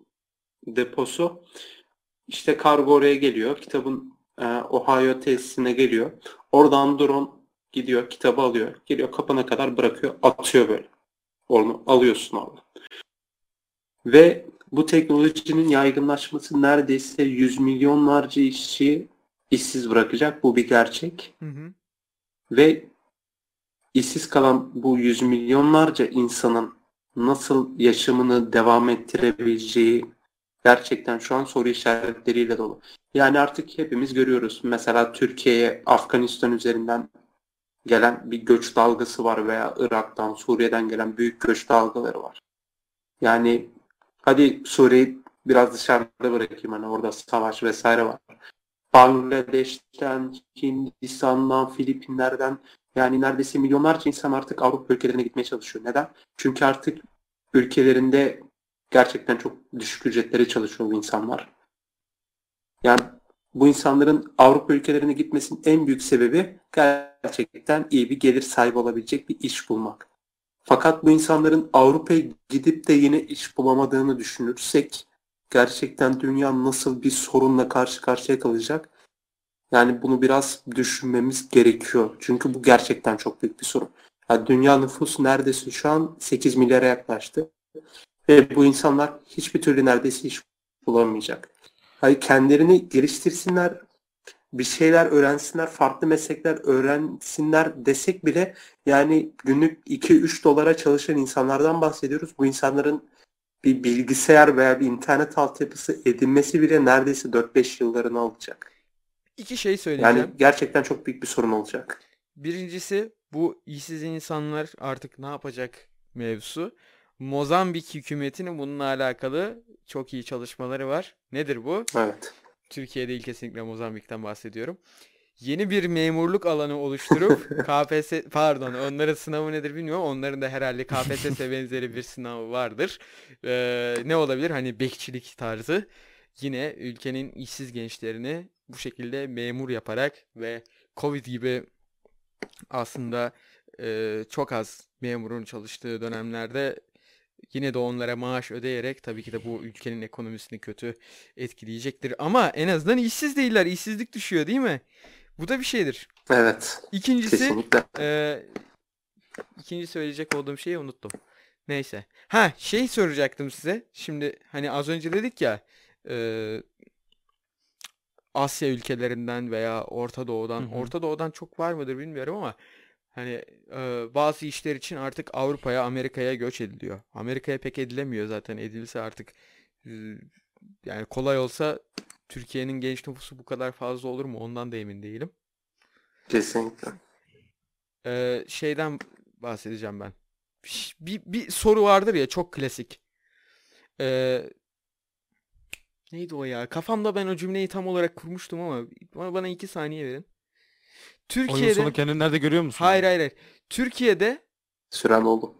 deposu işte kargo oraya geliyor. Kitabın e, Ohio tesisine geliyor. Oradan drone gidiyor, kitabı alıyor. Geliyor kapına kadar bırakıyor, atıyor böyle. Onu alıyorsun orada. Ve bu teknolojinin yaygınlaşması neredeyse yüz milyonlarca işçiyi işsiz bırakacak. Bu bir gerçek. Hı hı. Ve işsiz kalan bu yüz milyonlarca insanın nasıl yaşamını devam ettirebileceği gerçekten şu an soru işaretleriyle dolu. Yani artık hepimiz görüyoruz. Mesela Türkiye'ye Afganistan üzerinden gelen bir göç dalgası var veya Irak'tan, Suriye'den gelen büyük göç dalgaları var. Yani hadi Suriye biraz dışarıda bırakayım hani orada savaş vesaire var. Bangladeş'ten, Hindistan'dan, Filipinler'den yani neredeyse milyonlarca insan artık Avrupa ülkelerine gitmeye çalışıyor. Neden? Çünkü artık ülkelerinde gerçekten çok düşük ücretleri çalışıyor bu insanlar. Yani bu insanların Avrupa ülkelerine gitmesinin en büyük sebebi gerçekten iyi bir gelir sahibi olabilecek bir iş bulmak. Fakat bu insanların Avrupa'ya gidip de yine iş bulamadığını düşünürsek gerçekten dünya nasıl bir sorunla karşı karşıya kalacak? Yani bunu biraz düşünmemiz gerekiyor. Çünkü bu gerçekten çok büyük bir sorun. Yani dünya nüfusu neredeyse şu an 8 milyara yaklaştı. Ve bu insanlar hiçbir türlü neredeyse iş bulamayacak. Hani kendilerini geliştirsinler, bir şeyler öğrensinler, farklı meslekler öğrensinler desek bile yani günlük 2-3 dolara çalışan insanlardan bahsediyoruz. Bu insanların bir bilgisayar veya bir internet altyapısı edinmesi bile neredeyse 4-5 yıllarını alacak. İki şey söyleyeceğim. Yani gerçekten çok büyük bir sorun olacak. Birincisi bu işsiz insanlar artık ne yapacak mevzusu. Mozambik hükümetinin bununla alakalı çok iyi çalışmaları var. Nedir bu? Evet. Türkiye değil kesinlikle Mozambik'ten bahsediyorum. Yeni bir memurluk alanı oluşturup KPSS pardon onların sınavı nedir bilmiyorum. Onların da herhalde KPSS benzeri bir sınavı vardır. Ee, ne olabilir? Hani bekçilik tarzı. Yine ülkenin işsiz gençlerini bu şekilde memur yaparak ve Covid gibi aslında e, çok az memurun çalıştığı dönemlerde yine de onlara maaş ödeyerek tabii ki de bu ülkenin ekonomisini kötü etkileyecektir. Ama en azından işsiz değiller. İşsizlik düşüyor değil mi? Bu da bir şeydir. Evet. İkincisi Kesinlikle. e, ikinci söyleyecek olduğum şeyi unuttum. Neyse. Ha şey soracaktım size. Şimdi hani az önce dedik ya e, Asya ülkelerinden veya Orta Doğu'dan. Hı hı. Orta Doğu'dan çok var mıdır bilmiyorum ama hani e, bazı işler için artık Avrupa'ya, Amerika'ya göç ediliyor. Amerika'ya pek edilemiyor zaten. Edilse artık e, yani kolay olsa Türkiye'nin genç nüfusu bu kadar fazla olur mu? Ondan da emin değilim. Kesinlikle. Ee, şeyden bahsedeceğim ben. Bir, bir soru vardır ya çok klasik. Ee, neydi o ya? Kafamda ben o cümleyi tam olarak kurmuştum ama bana, bana iki saniye verin. Oyun Türkiye'de sonu kendini nerede görüyor musun? hayır hayır hayır. Türkiye'de Süren oldu.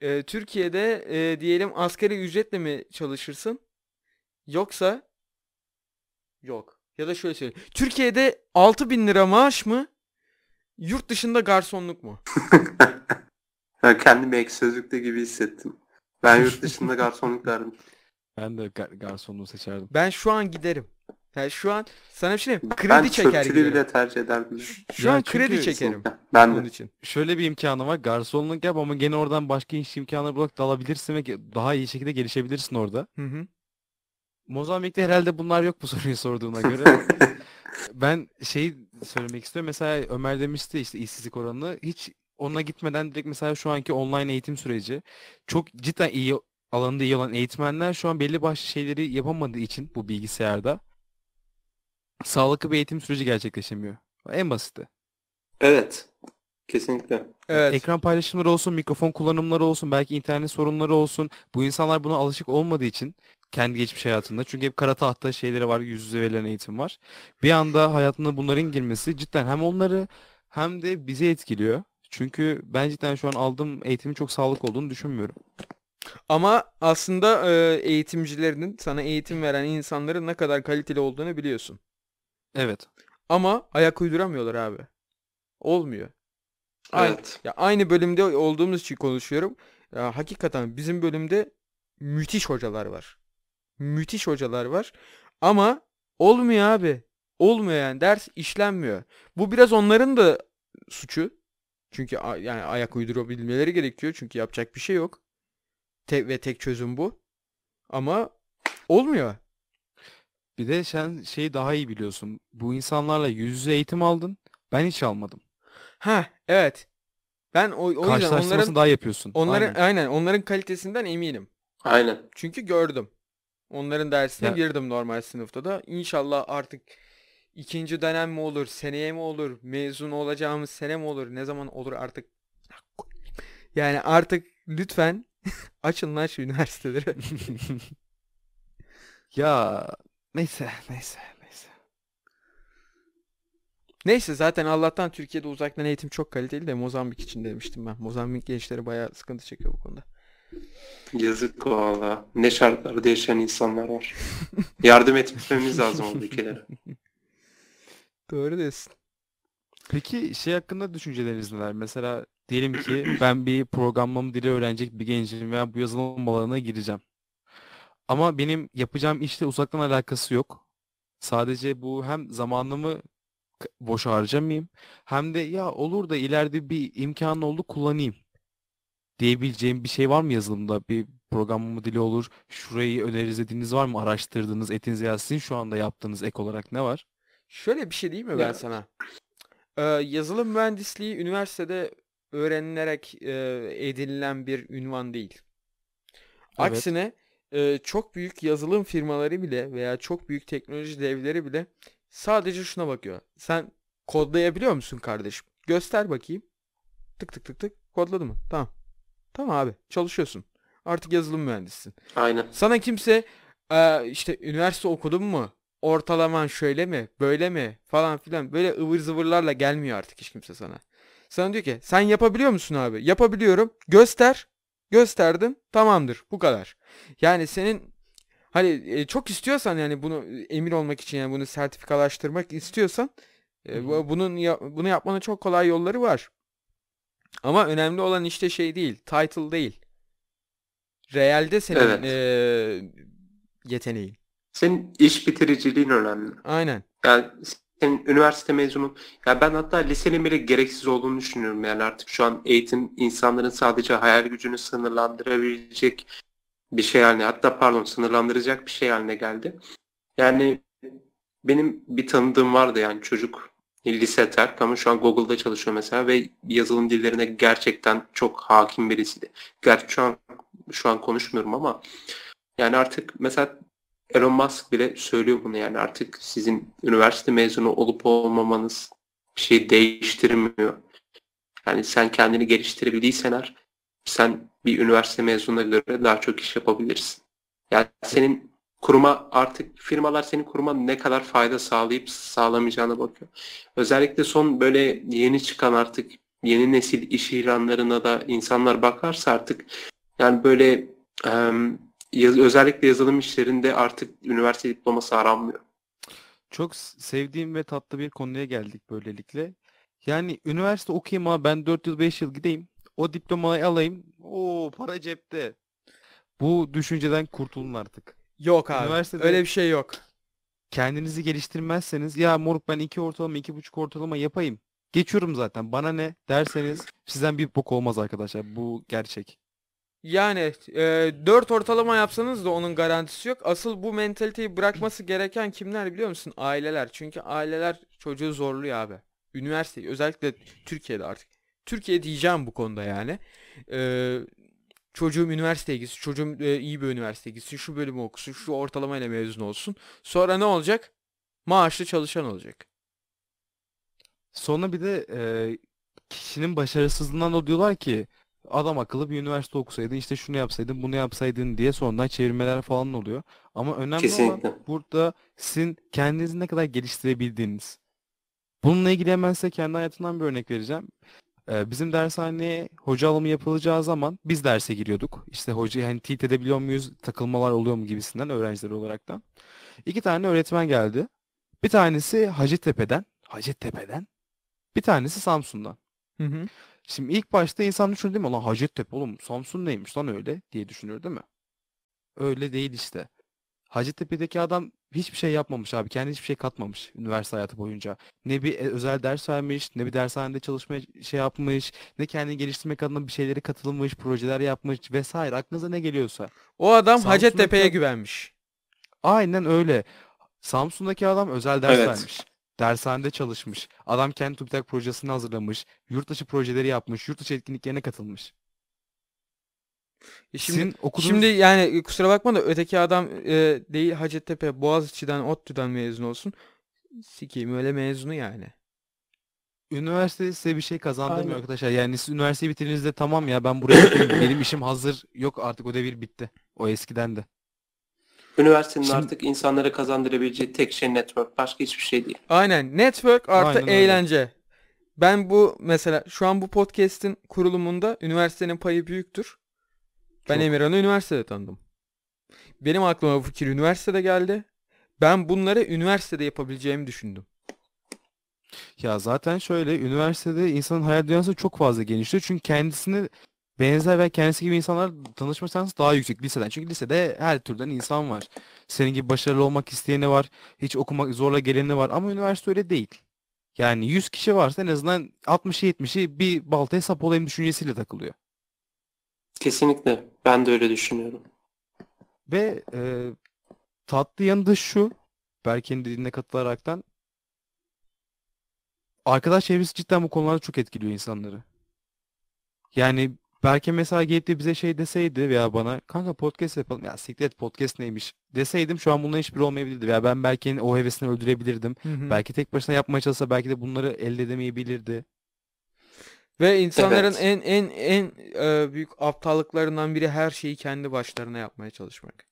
e, Türkiye'de e, diyelim asgari ücretle mi çalışırsın? Yoksa yok. Ya da şöyle söyleyeyim. Türkiye'de 6000 lira maaş mı? Yurt dışında garsonluk mu? Ben kendimi ek sözlükte gibi hissettim. Ben yurt dışında garsonluk derdim. Ben de gar garsonluğu seçerdim. Ben şu an giderim. Yani şu an sana bir şey diyeyim. mi? ben Kredi çeker giderim. bile tercih ederdim. Şu Ya an kredi çekerim Ben onun de. için. Şöyle bir imkanı var. Garsonluk yap ama gene oradan başka iş imkanları bularak dalabilirsin ve daha iyi şekilde gelişebilirsin orada. Hı hı. Mozambik'te herhalde bunlar yok bu soruyu sorduğuna göre. Ben şey söylemek istiyorum. Mesela Ömer demişti işte işsizlik oranını. Hiç ona gitmeden direkt mesela şu anki online eğitim süreci çok cidden iyi alanında iyi olan eğitmenler şu an belli başlı şeyleri yapamadığı için bu bilgisayarda sağlıklı bir eğitim süreci gerçekleşemiyor. En basiti. Evet. Kesinlikle. Evet. Ekran paylaşımları olsun, mikrofon kullanımları olsun, belki internet sorunları olsun. Bu insanlar buna alışık olmadığı için kendi geçmiş hayatında. Çünkü hep kara tahta şeyleri var, yüz yüze verilen eğitim var. Bir anda hayatına bunların girmesi cidden hem onları hem de bizi etkiliyor. Çünkü ben cidden şu an aldığım eğitimin çok sağlıklı olduğunu düşünmüyorum. Ama aslında e, eğitimcilerinin, sana eğitim veren insanların ne kadar kaliteli olduğunu biliyorsun. Evet. Ama ayak uyduramıyorlar abi. Olmuyor. Aynı, Evet. ya aynı bölümde olduğumuz için konuşuyorum. Ya hakikaten bizim bölümde müthiş hocalar var. Müthiş hocalar var. Ama olmuyor abi. Olmuyor yani ders işlenmiyor. Bu biraz onların da suçu. Çünkü yani ayak uydurabilmeleri gerekiyor. Çünkü yapacak bir şey yok. Tek ve tek çözüm bu. Ama olmuyor. Bir de sen şeyi daha iyi biliyorsun. Bu insanlarla yüz yüze eğitim aldın. Ben hiç almadım. Ha evet. Ben o, o yüzden Karşılaştırmasını onların daha yapıyorsun. onların Aynen. aynen onların kalitesinden eminim. Aynen. Çünkü gördüm. Onların dersine Ya- girdim normal sınıfta da. İnşallah artık ikinci dönem mi olur, seneye mi olur, mezun olacağımız sene mi olur, ne zaman olur artık. Yani artık lütfen açın lan şu üniversiteleri. Ya neyse neyse neyse. Neyse zaten Allah'tan Türkiye'de uzaktan eğitim çok kaliteli de Mozambik için demiştim ben. Mozambik gençleri bayağı sıkıntı çekiyor bu konuda. Yazık valla. Ne şartlarda yaşayan insanlar var. Yardım etmemiz lazım o ülkelere. Doğru diyorsun. Peki şey hakkında düşünceleriniz neler? Mesela diyelim ki ben bir programlama dili öğrenecek bir gencim veya bu yazılım alanına gireceğim. Ama benim yapacağım işle uzaktan alakası yok. Sadece bu hem zamanımı boş harcamayayım hem de ya olur da ileride bir imkan oldu kullanayım diyebileceğim bir şey var mı yazılımda? Bir programlama dili olur. Şurayı öneririz dediğiniz var mı? Araştırdığınız, etiniz ya sizin şu anda yaptığınız ek olarak ne var? Şöyle bir şey değil mi ben Ya. sana? Ee, yazılım mühendisliği üniversitede öğrenilerek e, edinilen bir ünvan değil. Evet. E, çok büyük yazılım firmaları bile veya çok büyük teknoloji devleri bile sadece şuna bakıyor. Sen kodlayabiliyor musun kardeşim? Göster bakayım. Tık tık tık tık. Kodladı mı? Tamam. Tamam abi. Çalışıyorsun. Artık yazılım mühendisisin. Aynen. Sana kimse "Ee, işte üniversite okudun mu? Ortalaman şöyle mi? Böyle mi? Falan filan. Böyle ıvır zıvırlarla gelmiyor artık hiç kimse sana. Sana diyor ki sen yapabiliyor musun abi? Yapabiliyorum. Göster. Gösterdim. Tamamdır. Bu kadar. Yani senin hani e, çok istiyorsan yani bunu e, emin olmak için yani bunu sertifikalaştırmak istiyorsan e, bu- bunun ya- bunu yapmanın çok kolay yolları var. Ama önemli olan işte şey değil, title değil. Realde senin Evet. eee, yeteneğin. Senin iş bitiriciliğin önemli. Aynen. Yani senin üniversite mezunu ya ben hatta lisenin bile gereksiz olduğunu düşünüyorum yani artık şu an eğitim insanların sadece hayal gücünü sınırlandırabilecek bir şey haline hatta pardon sınırlandıracak bir şey haline geldi. Yani benim bir tanıdığım vardı yani çocuk lise terk ama şu an Google'da çalışıyor mesela ve yazılım dillerine gerçekten çok hakim birisiydi. Gerçi şu an şu an konuşmuyorum ama yani artık mesela Elon Musk bile söylüyor bunu yani artık sizin üniversite mezunu olup olmamanız bir şey değiştirmiyor. Yani sen kendini geliştirebildiysen eğer sen bir üniversite mezununa göre daha çok iş yapabilirsin. Yani senin kuruma artık firmalar senin kuruma ne kadar fayda sağlayıp sağlamayacağına bakıyor. Özellikle son böyle yeni çıkan artık yeni nesil iş ilanlarına da insanlar bakarsa artık yani böyle yaz- özellikle yazılım işlerinde artık üniversite diploması aranmıyor. Çok sevdiğim ve tatlı bir konuya geldik böylelikle. Yani üniversite okuyayım ama ben 4 yıl 5 yıl gideyim. O diplomayı alayım. Oo para cepte. Bu düşünceden kurtulun artık. Yok abi. Üniversitede- Öyle bir şey yok. Kendinizi geliştirmezseniz ya moruk ben 2 ortalama 2,5 ortalama yapayım. Geçiyorum zaten bana ne derseniz sizden bir bok olmaz arkadaşlar. Bu gerçek. Yani e, 4 ortalama yapsanız da onun garantisi yok. Asıl bu mentaliteyi bırakması gereken kimler biliyor musun? Aileler. Çünkü aileler çocuğu zorluyor abi. Üniversite özellikle Türkiye'de artık. Türkiye diyeceğim bu konuda yani. E, çocuğum üniversiteye gitsin, çocuğum e, iyi bir üniversiteye gitsin, şu bölümü okusun, şu ortalamayla mezun olsun. Sonra ne olacak? Maaşlı çalışan olacak. Sonra bir de e, kişinin başarısızlığından da diyorlar ki adam akıllı bir üniversite okusaydın işte şunu yapsaydın bunu yapsaydın diye sonradan çevirmeler falan oluyor. Ama önemli olan Kesinlikle. burada sizin kendinizi ne kadar geliştirebildiğiniz. Bununla ilgili hemen size kendi hayatımdan bir örnek vereceğim. Ee, bizim dershaneye hoca alımı yapılacağı zaman biz derse giriyorduk. İşte hocayı hani teyit edebiliyor muyuz, takılmalar oluyor mu gibisinden öğrenciler olaraktan. İki tane öğretmen geldi. Bir tanesi Hacettepe'den, Hacettepe'den. Bir tanesi Samsun'dan. Hı hı. Şimdi ilk başta insan düşünür değil mi? Lan Hacettepe oğlum Samsun neymiş lan öyle diye düşünür değil mi? Öyle değil işte. Hacettepe'deki adam hiçbir şey yapmamış abi. Kendi hiçbir şey katmamış üniversite hayatı boyunca. Ne bir e, özel ders vermiş, ne bir dershanede çalışmaya şey yapmış, ne kendini geliştirmek adına bir şeylere katılmış, projeler yapmış vesaire. Aklınıza ne geliyorsa. O adam Samsun'daki- Hacettepe'ye güvenmiş. Aynen öyle. Samsun'daki adam özel ders Evet. vermiş. Dershanede çalışmış. Adam kendi TÜBİTAK projesini hazırlamış. Yurt dışı projeleri yapmış. Yurt dışı etkinliklerine katılmış. E şimdi Sizin okuduğunuz... Şimdi yani e, kusura bakma da öteki adam e, değil Hacettepe Boğaziçi'den ODTÜ'den mezun olsun. Sikeyim öyle mezunu yani. Üniversite size bir şey kazandırmıyor Aynen. arkadaşlar. Yani siz üniversiteyi bitirdiğinizde tamam ya ben buraya gideyim, benim işim hazır. Yok artık o devir bitti. O eskiden de. Üniversitenin Şimdi- artık insanlara kazandırabileceği tek şey network. Başka hiçbir şey değil. Aynen. Network artı Aynen öyle. eğlence. Ben bu mesela şu an bu podcast'in kurulumunda üniversitenin payı büyüktür. Ben Çok. Emirhan'ı üniversitede tanıdım. Benim aklıma bu fikir üniversitede geldi. Ben bunları üniversitede yapabileceğimi düşündüm. Ya zaten şöyle üniversitede insanın hayal dünyası çok fazla genişliyor. Çünkü kendisine benzer ve kendisi gibi insanlar tanışma şansı daha yüksek liseden. Çünkü lisede her türden insan var. Senin gibi başarılı olmak isteyeni var. Hiç okumak zorla geleni var. Ama üniversite öyle değil. Yani 100 kişi varsa en azından 60'ı 70'i bir baltaya sap olayım düşüncesiyle takılıyor. Kesinlikle. Ben de öyle düşünüyorum. Ve e, tatlı yanı da şu. Berke'nin dediğine katılaraktan arkadaş çevresi cidden bu konularda çok etkiliyor insanları. Yani Berke mesela gelip de bize şey deseydi veya bana kanka podcast yapalım ya siktir et podcast neymiş deseydim şu an bunların hiçbiri olmayabilirdi veya ben Berke'nin o hevesini öldürebilirdim. Belki tek başına yapmaya çalışsa belki de bunları elde edemeyebilirdi. Ve insanların Evet. en en en e, büyük aptallıklarından biri her şeyi kendi başlarına yapmaya çalışmak.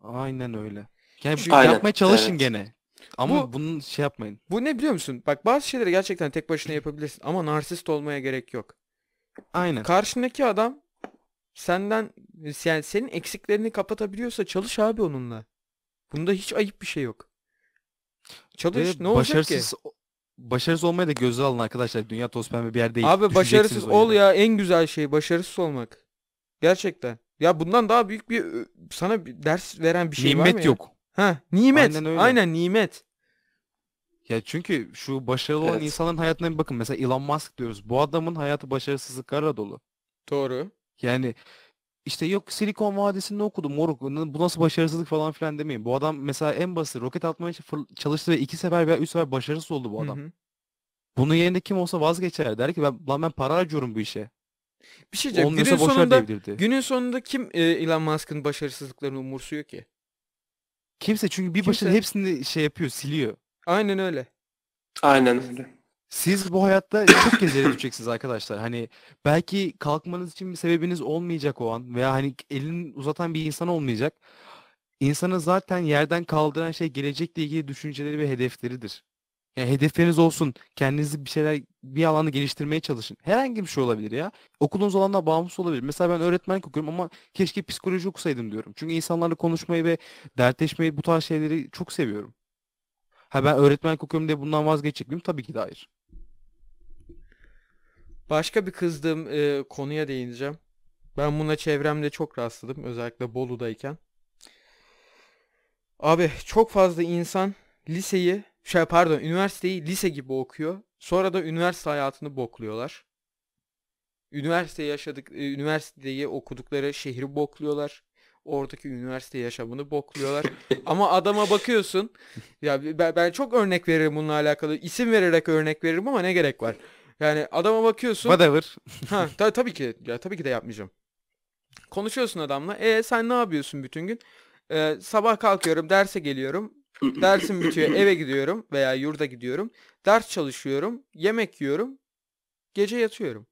Aynen öyle. Yani Aynen, yapmaya çalışın evet. gene. Ama Bu- bunun şey yapmayın. Bu ne biliyor musun? Bak bazı şeyleri gerçekten tek başına yapabilirsin ama narsist olmaya gerek yok. Aynen. Karşındaki adam senden yani senin eksiklerini kapatabiliyorsa çalış abi onunla. Bunda hiç ayıp bir şey yok. Çalış Ve ne olacak ki? başarısız başarısız olmayı da göze alın arkadaşlar. Dünya toz pembe bir yer değil. Abi başarısız ol ya en güzel şey başarısız olmak. Gerçekten. Ya bundan daha büyük bir sana bir ders veren bir şey var mı Nimet yok. Ha, nimet. Aynen öyle. Aynen nimet. Ya çünkü şu başarılı olan Evet. insanların hayatına bir bakın. Mesela Elon Musk diyoruz. Bu adamın hayatı başarısızlıklarla dolu. Doğru. Yani işte yok Silikon Vadisi'nde okudum moruk. Bu nasıl başarısızlık falan filan demeyin. Bu adam mesela en basit roket atmaya fır- çalıştı ve iki sefer veya üç sefer başarısız oldu bu Hı adam. hı. Bunun yerinde kim olsa vazgeçer. Der ki ben, lan ben para harcıyorum bu işe. Bir şey diyeceğim. Günün Olmuyorsa boşver sonunda diyebilirdi. günün sonunda kim e, Elon Musk'ın başarısızlıklarını umursuyor ki? Kimse çünkü bir Kimse. başarı hepsini şey yapıyor, siliyor. Aynen öyle. Aynen öyle. Siz bu hayatta çok kez yere düşeceksiniz arkadaşlar. Hani belki kalkmanız için bir sebebiniz olmayacak o an veya hani elini uzatan bir insan olmayacak. İnsanı zaten yerden kaldıran şey gelecekle ilgili düşünceleri ve hedefleridir. Yani hedefleriniz olsun. Kendinizi bir şeyler bir alanda geliştirmeye çalışın. Herhangi bir şey olabilir ya. Okulunuz alanına bağımsız olabilir. Mesela ben öğretmenlik okuyorum ama keşke psikoloji okusaydım diyorum. Çünkü insanlarla konuşmayı ve dertleşmeyi bu tarz şeyleri çok seviyorum. Ha ben öğretmenlik okuyorum diye bundan vazgeçecek miyim? Tabii ki de hayır. Başka bir kızdığım e, konuya değineceğim. Ben buna çevremde çok rastladım. Özellikle Bolu'dayken. Abi çok fazla insan liseyi, şey pardon üniversiteyi lise gibi okuyor. Sonra da üniversite hayatını bokluyorlar. Üniversite yaşadık, e, üniversiteyi okudukları şehri bokluyorlar. Oradaki üniversite yaşamını bokluyorlar. Ama adama bakıyorsun. Ya ben, ben çok örnek veririm bununla alakalı. İsim vererek örnek veririm ama ne gerek var? Yani adama bakıyorsun. Whatever. Ha ta- tabii ki ya tabii ki de yapmayacağım. Konuşuyorsun adamla. E sen ne yapıyorsun bütün gün? E, sabah kalkıyorum, derse geliyorum. Dersim bitiyor, eve gidiyorum veya yurda gidiyorum. Ders çalışıyorum, yemek yiyorum. Gece yatıyorum.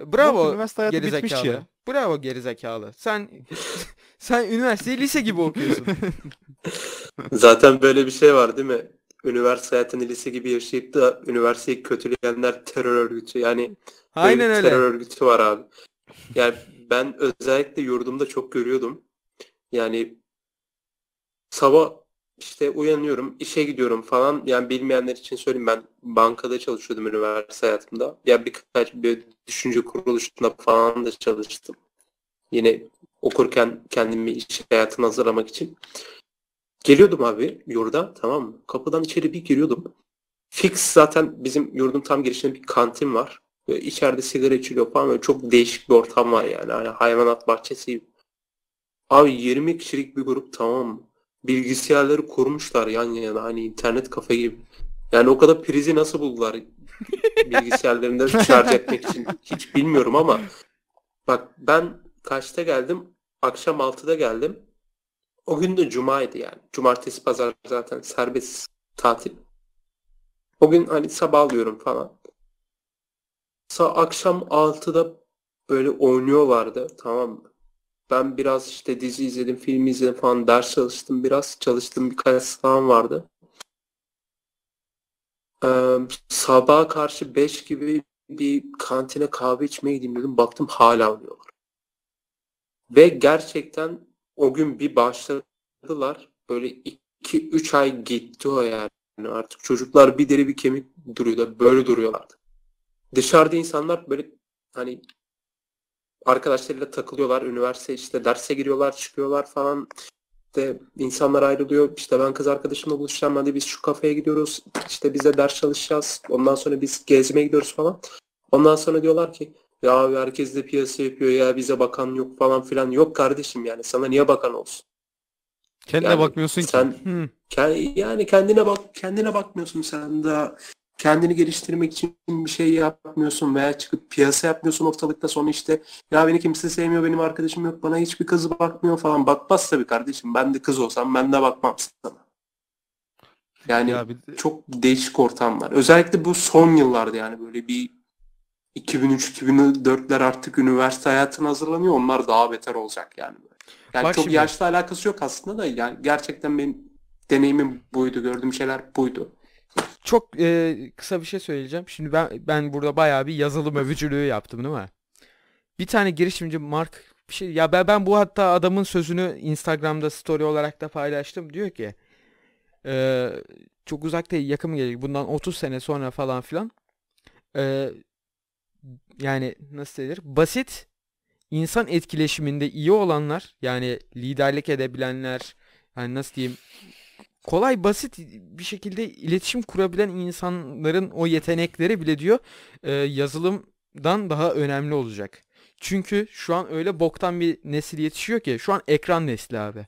E, Bravo Bok, üniversite hayatı bitmiş ya. Bravo gerizekalı. Sen sen üniversiteyi lise gibi okuyorsun. Zaten böyle bir şey var değil mi? Üniversite hayatını lise gibi yaşayıp da üniversiteyi kötüleyenler terör örgütü. Yani Aynen öyle. terör örgütü var abi. Yani ben özellikle yurdumda çok görüyordum. Yani sabah işte uyanıyorum, işe gidiyorum falan. Yani bilmeyenler için söyleyeyim ben bankada çalışıyordum üniversite hayatımda. Ya birkaç bir düşünce kuruluşunda falan da çalıştım. Yine okurken kendimi iş hayatına hazırlamak için. Geliyordum abi yurda tamam mı? Kapıdan içeri bir giriyordum. Fix zaten bizim yurdun tam girişinde bir kantin var. Böyle içeride sigara içiliyor falan böyle çok değişik bir ortam var yani. Hani hayvanat bahçesi. Abi 20 kişilik bir grup tamam mı? Bilgisayarları kurmuşlar yan yana hani internet kafe gibi. Yani o kadar prizi nasıl buldular bilgisayarlarında şarj etmek için hiç bilmiyorum ama bak ben kaçta geldim? Akşam 6'da geldim. O gün de cumaydı yani. Cumartesi pazar zaten serbest tatil. O gün hani sabah alıyorum falan. Sa akşam 6'da böyle oynuyorlardı tamam mı? Ben biraz işte dizi izledim, film izledim falan, ders çalıştım biraz. Çalıştığım birkaç sınavım vardı. Ee, sabaha karşı 5 gibi bir kantine kahve içmeye gideyim dedim. Baktım hala alıyorlar. Ve gerçekten o gün bir başladılar. Böyle 2-3 ay gitti o yani. Artık çocuklar bir deri bir kemik duruyorlar. Böyle duruyorlardı. Dışarıda insanlar böyle hani arkadaşlarıyla takılıyorlar. Üniversite işte derse giriyorlar, çıkıyorlar falan. İşte insanlar ayrılıyor. İşte ben kız arkadaşımla buluşacağım. Hadi biz şu kafeye gidiyoruz. İşte biz de ders çalışacağız. Ondan sonra biz gezmeye gidiyoruz falan. Ondan sonra diyorlar ki ya abi herkes de piyasa yapıyor ya bize bakan yok falan filan. Yok kardeşim yani sana niye bakan olsun? Kendine Yani bakmıyorsun ki. sen Hı. ke- yani kendine bak kendine bakmıyorsun sen de kendini geliştirmek için bir şey yapmıyorsun veya çıkıp piyasa yapmıyorsun ortalıkta sonra işte ya beni kimse sevmiyor benim arkadaşım yok bana hiçbir kızı bakmıyor falan bakmaz tabii kardeşim ben de kız olsam ben de bakmam sana. Yani Ya bir de- çok değişik ortamlar. Özellikle bu son yıllarda yani böyle bir 2003-2004'ler artık üniversite hayatına hazırlanıyor. Onlar daha beter olacak yani. Yani Bak çok şimdi. yaşla alakası yok aslında da yani gerçekten benim deneyimim buydu. Gördüğüm şeyler buydu. Çok e, kısa bir şey söyleyeceğim. Şimdi ben ben burada bayağı bir yazılım övücülüğü yaptım değil mi? Bir tane girişimci Mark bir şey ya ben, ben bu hatta adamın sözünü Instagram'da story olarak da paylaştım. Diyor ki e, çok uzak değil yakın mı gelecek bundan 30 sene sonra falan filan e, yani nasıl denir basit insan etkileşiminde iyi olanlar yani liderlik edebilenler yani nasıl diyeyim kolay basit bir şekilde iletişim kurabilen insanların o yetenekleri bile diyor e, yazılımdan daha önemli olacak. Çünkü şu an öyle boktan bir nesil yetişiyor ki şu an ekran nesli abi.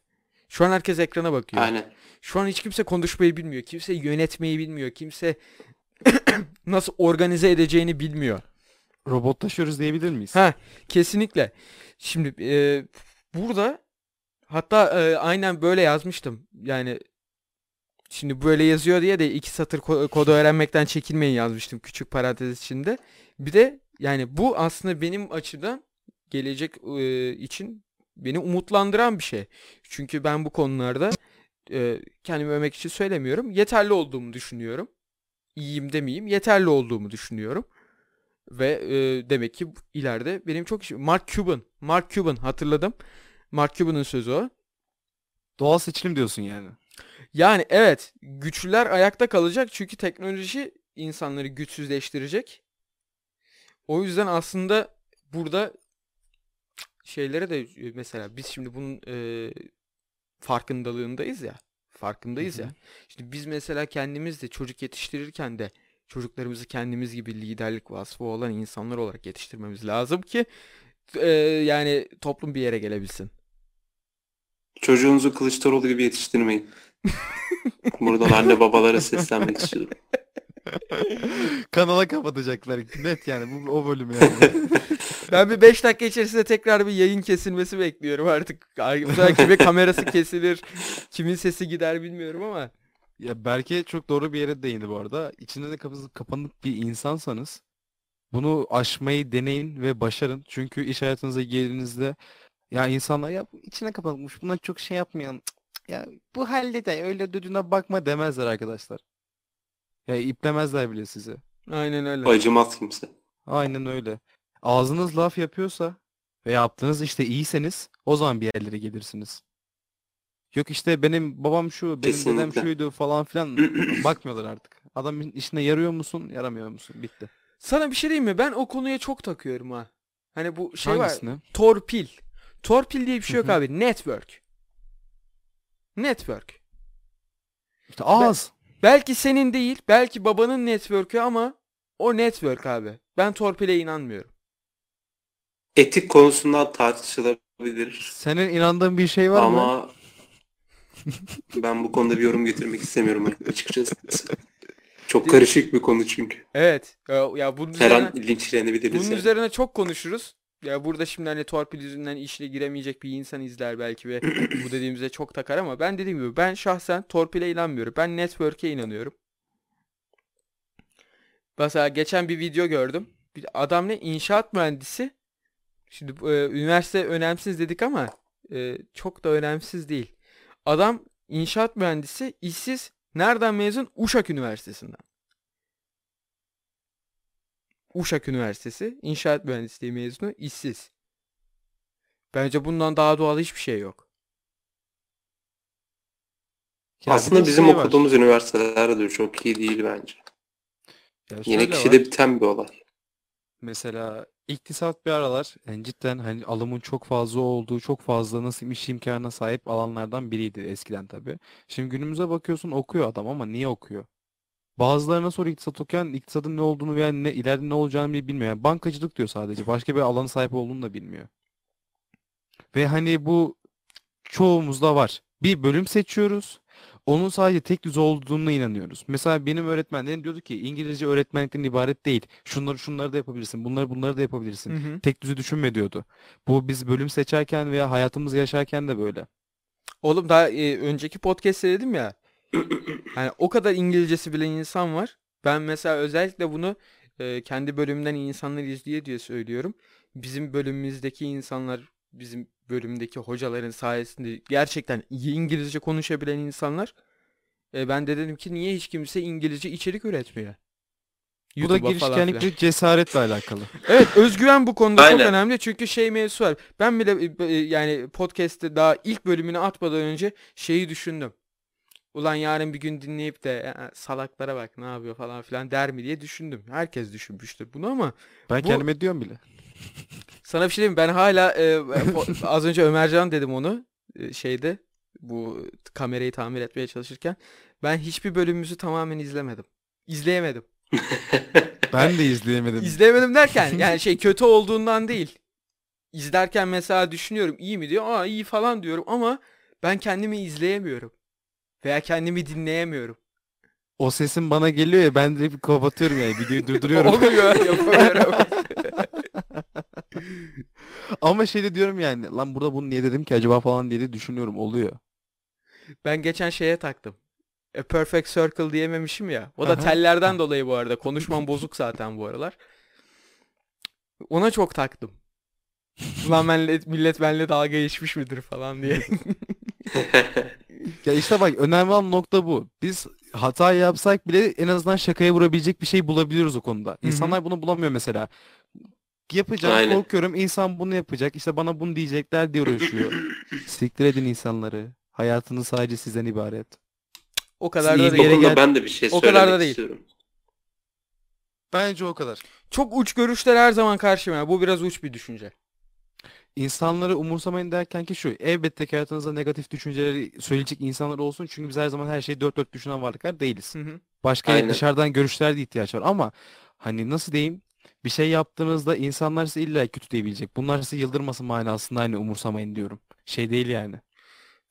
Şu an herkes ekrana bakıyor. Aynen. Şu an hiç kimse konuşmayı bilmiyor. Kimse yönetmeyi bilmiyor. Kimse nasıl organize edeceğini bilmiyor. robotlaşıyoruz diyebilir miyiz? Ha, kesinlikle. Şimdi e, burada hatta e, aynen böyle yazmıştım. Yani şimdi böyle yazıyor diye de iki satır ko- kodu öğrenmekten çekinmeyin yazmıştım küçük parantez içinde. Bir de yani bu aslında benim açıdan gelecek e, için beni umutlandıran bir şey. Çünkü ben bu konularda e, kendimi övmek için söylemiyorum. Yeterli olduğumu düşünüyorum. İyiyim demeyeyim. Yeterli olduğumu düşünüyorum. Ve e, demek ki ileride benim çok işim. Mark Cuban. Mark Cuban hatırladım. Mark Cuban'ın sözü o. Doğal seçilim diyorsun yani. Yani evet güçlüler ayakta kalacak çünkü teknoloji insanları güçsüzleştirecek. O yüzden aslında burada şeylere de mesela biz şimdi bunun e, farkındalığındayız ya. Farkındayız Hı hı. ya. Şimdi biz mesela kendimiz de çocuk yetiştirirken de çocuklarımızı kendimiz gibi liderlik vasfı olan insanlar olarak yetiştirmemiz lazım ki e, yani toplum bir yere gelebilsin. Çocuğunuzu Kılıçdaroğlu gibi yetiştirmeyin. Buradan anne babalara seslenmek istiyorum. Kanala kapatacaklar. Net yani bu o bölüm yani. Ben bir 5 dakika içerisinde tekrar bir yayın kesilmesi bekliyorum artık. Bu sefer kimin kamerası kesilir, kimin sesi gider bilmiyorum ama. Ya Berke çok doğru bir yere değindi bu arada. İçinde de kapı- kapanık bir insansanız bunu aşmayı deneyin ve başarın. Çünkü iş hayatınıza girdiğinizde ya insanlar ya içine kapanıkmış bundan çok şey yapmayan ya bu halde de öyle düdüğüne bakma demezler arkadaşlar. Ya iplemezler bile sizi. Aynen öyle. Acımaz kimse. Aynen öyle. Ağzınız laf yapıyorsa ve yaptığınız işte iyiyseniz o zaman bir yerlere gelirsiniz. Yok işte benim babam şu, benim dedem Kesinlikle. şuydu falan filan bakmıyorlar artık. Adamın işine yarıyor musun, yaramıyor musun? Bitti. Sana bir şey diyeyim mi? Ben o konuya çok takıyorum ha. Hani bu şey var. Hangisine? Torpil. Torpil diye bir şey yok abi. Network. Network. İşte ağız. Belki senin değil, belki babanın network'ü ama o network abi. Ben torpile inanmıyorum. Etik konusundan tartışılabilir. Senin inandığın bir şey var mı? Ama ben bu konuda bir yorum getirmek istemiyorum açıkçası. Çok karışık bir konu çünkü. Evet. Ya, bunun Her an üzerine, linçlenebiliriz bunun yani. üzerine çok konuşuruz. Ya burada şimdi hani torpil yüzünden işine giremeyecek bir insan izler belki ve bu dediğimize çok takar ama ben dediğim gibi ben şahsen torpile inanmıyorum. Ben network'e inanıyorum. Mesela geçen bir video gördüm. Bir adam ne inşaat mühendisi Şimdi e, üniversite önemsiz dedik ama e, çok da önemsiz değil. Adam inşaat mühendisi, işsiz. Nereden mezun? Uşak Üniversitesi'nden. Uşak Üniversitesi inşaat mühendisliği mezunu, işsiz. Bence bundan daha doğal hiçbir şey yok. Ya Aslında bizim şey var. okuduğumuz üniversiteler de çok iyi değil bence. Ya Yine kişide var. biten bir olay. Mesela iktisat bir aralar yani cidden hani alımın çok fazla olduğu, çok fazla nasıl iş imkanına sahip alanlardan biriydi eskiden tabii. Şimdi günümüze bakıyorsun okuyor adam ama niye okuyor? Bazılarına sor iktisat okuyan iktisadın ne olduğunu veya ne ileride ne olacağını bile bilmiyor. Yani bankacılık diyor sadece. Başka bir alana sahip olduğunu da bilmiyor. Ve hani bu çoğumuzda var. Bir bölüm seçiyoruz. Onun sadece tek düze olduğuna inanıyoruz. Mesela benim öğretmenlerim diyordu ki İngilizce öğretmenlikten ibaret değil. Şunları şunları da yapabilirsin. Bunları bunları da yapabilirsin. Hı hı. Tek düze düşünme diyordu. Bu biz bölüm seçerken veya hayatımızı yaşarken de böyle. Oğlum daha e, önceki podcast'te dedim ya. Yani o kadar İngilizcesi bilen insan var. Ben mesela özellikle bunu e, kendi bölümümden insanlar izliyor diye söylüyorum. Bizim bölümümüzdeki insanlar, bizim bölümdeki hocaların sayesinde gerçekten iyi İngilizce konuşabilen insanlar. E, ben de dedim ki niye hiç kimse İngilizce içerik üretmiyor? Bu da girişkenlik ve cesaretle alakalı. Evet özgüven bu konuda çok Aynen. önemli çünkü şey mevzusu var. Ben bile e, yani podcast'te daha ilk bölümünü atmadan önce şeyi düşündüm. Ulan yarın bir gün dinleyip de "Ya, salaklara bak ne yapıyor falan filan der mi diye düşündüm. Herkes düşünmüştür bunu ama Ben Bu- kendime diyorum bile. sana bir şey diyeyim ben hala e, az önce Ömercan dedim onu e, şeyde bu kamerayı tamir etmeye çalışırken ben hiçbir bölümümüzü tamamen izlemedim. İzleyemedim. Ben de izleyemedim. İzleyemedim derken yani şey kötü olduğundan değil. İzlerken mesela düşünüyorum iyi mi diyor. Aa iyi falan diyorum ama ben kendimi izleyemiyorum. Veya kendimi dinleyemiyorum. O sesin bana geliyor ya ben direkt kapatıyorum yani videoyu durduruyorum. Olmuyor yapamıyorum. Ama şey de diyorum yani lan burada bunu niye dedim ki acaba falan diye de düşünüyorum oluyor. Ben geçen şeye taktım. A Perfect Circle diyememişim ya. O da Aha. tellerden dolayı bu arada. Konuşmam bozuk zaten bu aralar. Ona çok taktım. Ulan benle, millet benimle dalga geçmiş midir falan diye. Ya işte bak önemli olan nokta bu. Biz hata yapsak bile en azından şakaya vurabilecek bir şey bulabiliyoruz o konuda. İnsanlar bunu bulamıyor mesela. Yapacağım Aynen. korkuyorum insan bunu yapacak işte bana bunu diyecekler diye uğraşıyor. Siktir edin insanları. Hayatınız sadece sizden ibaret. O kadar da değil. gel- ben de bir şey O kadar da söylemek değil. istiyorum. Bence o kadar. Çok uç görüşler her zaman karşıma. Bu biraz uç bir düşünce. İnsanları umursamayın derken ki şu. Elbette ki hayatınızda negatif düşünceleri söyleyecek insanlar olsun. Çünkü biz her zaman her şeyi dört dört düşünen varlıklar değiliz. Hı hı. Başka Aynen. dışarıdan görüşler de ihtiyaç var ama hani nasıl diyeyim bir şey yaptığınızda insanlar size illa kötü diyebilecek. Bunlar sizi yıldırmasın manasında hani umursamayın diyorum. Şey değil yani.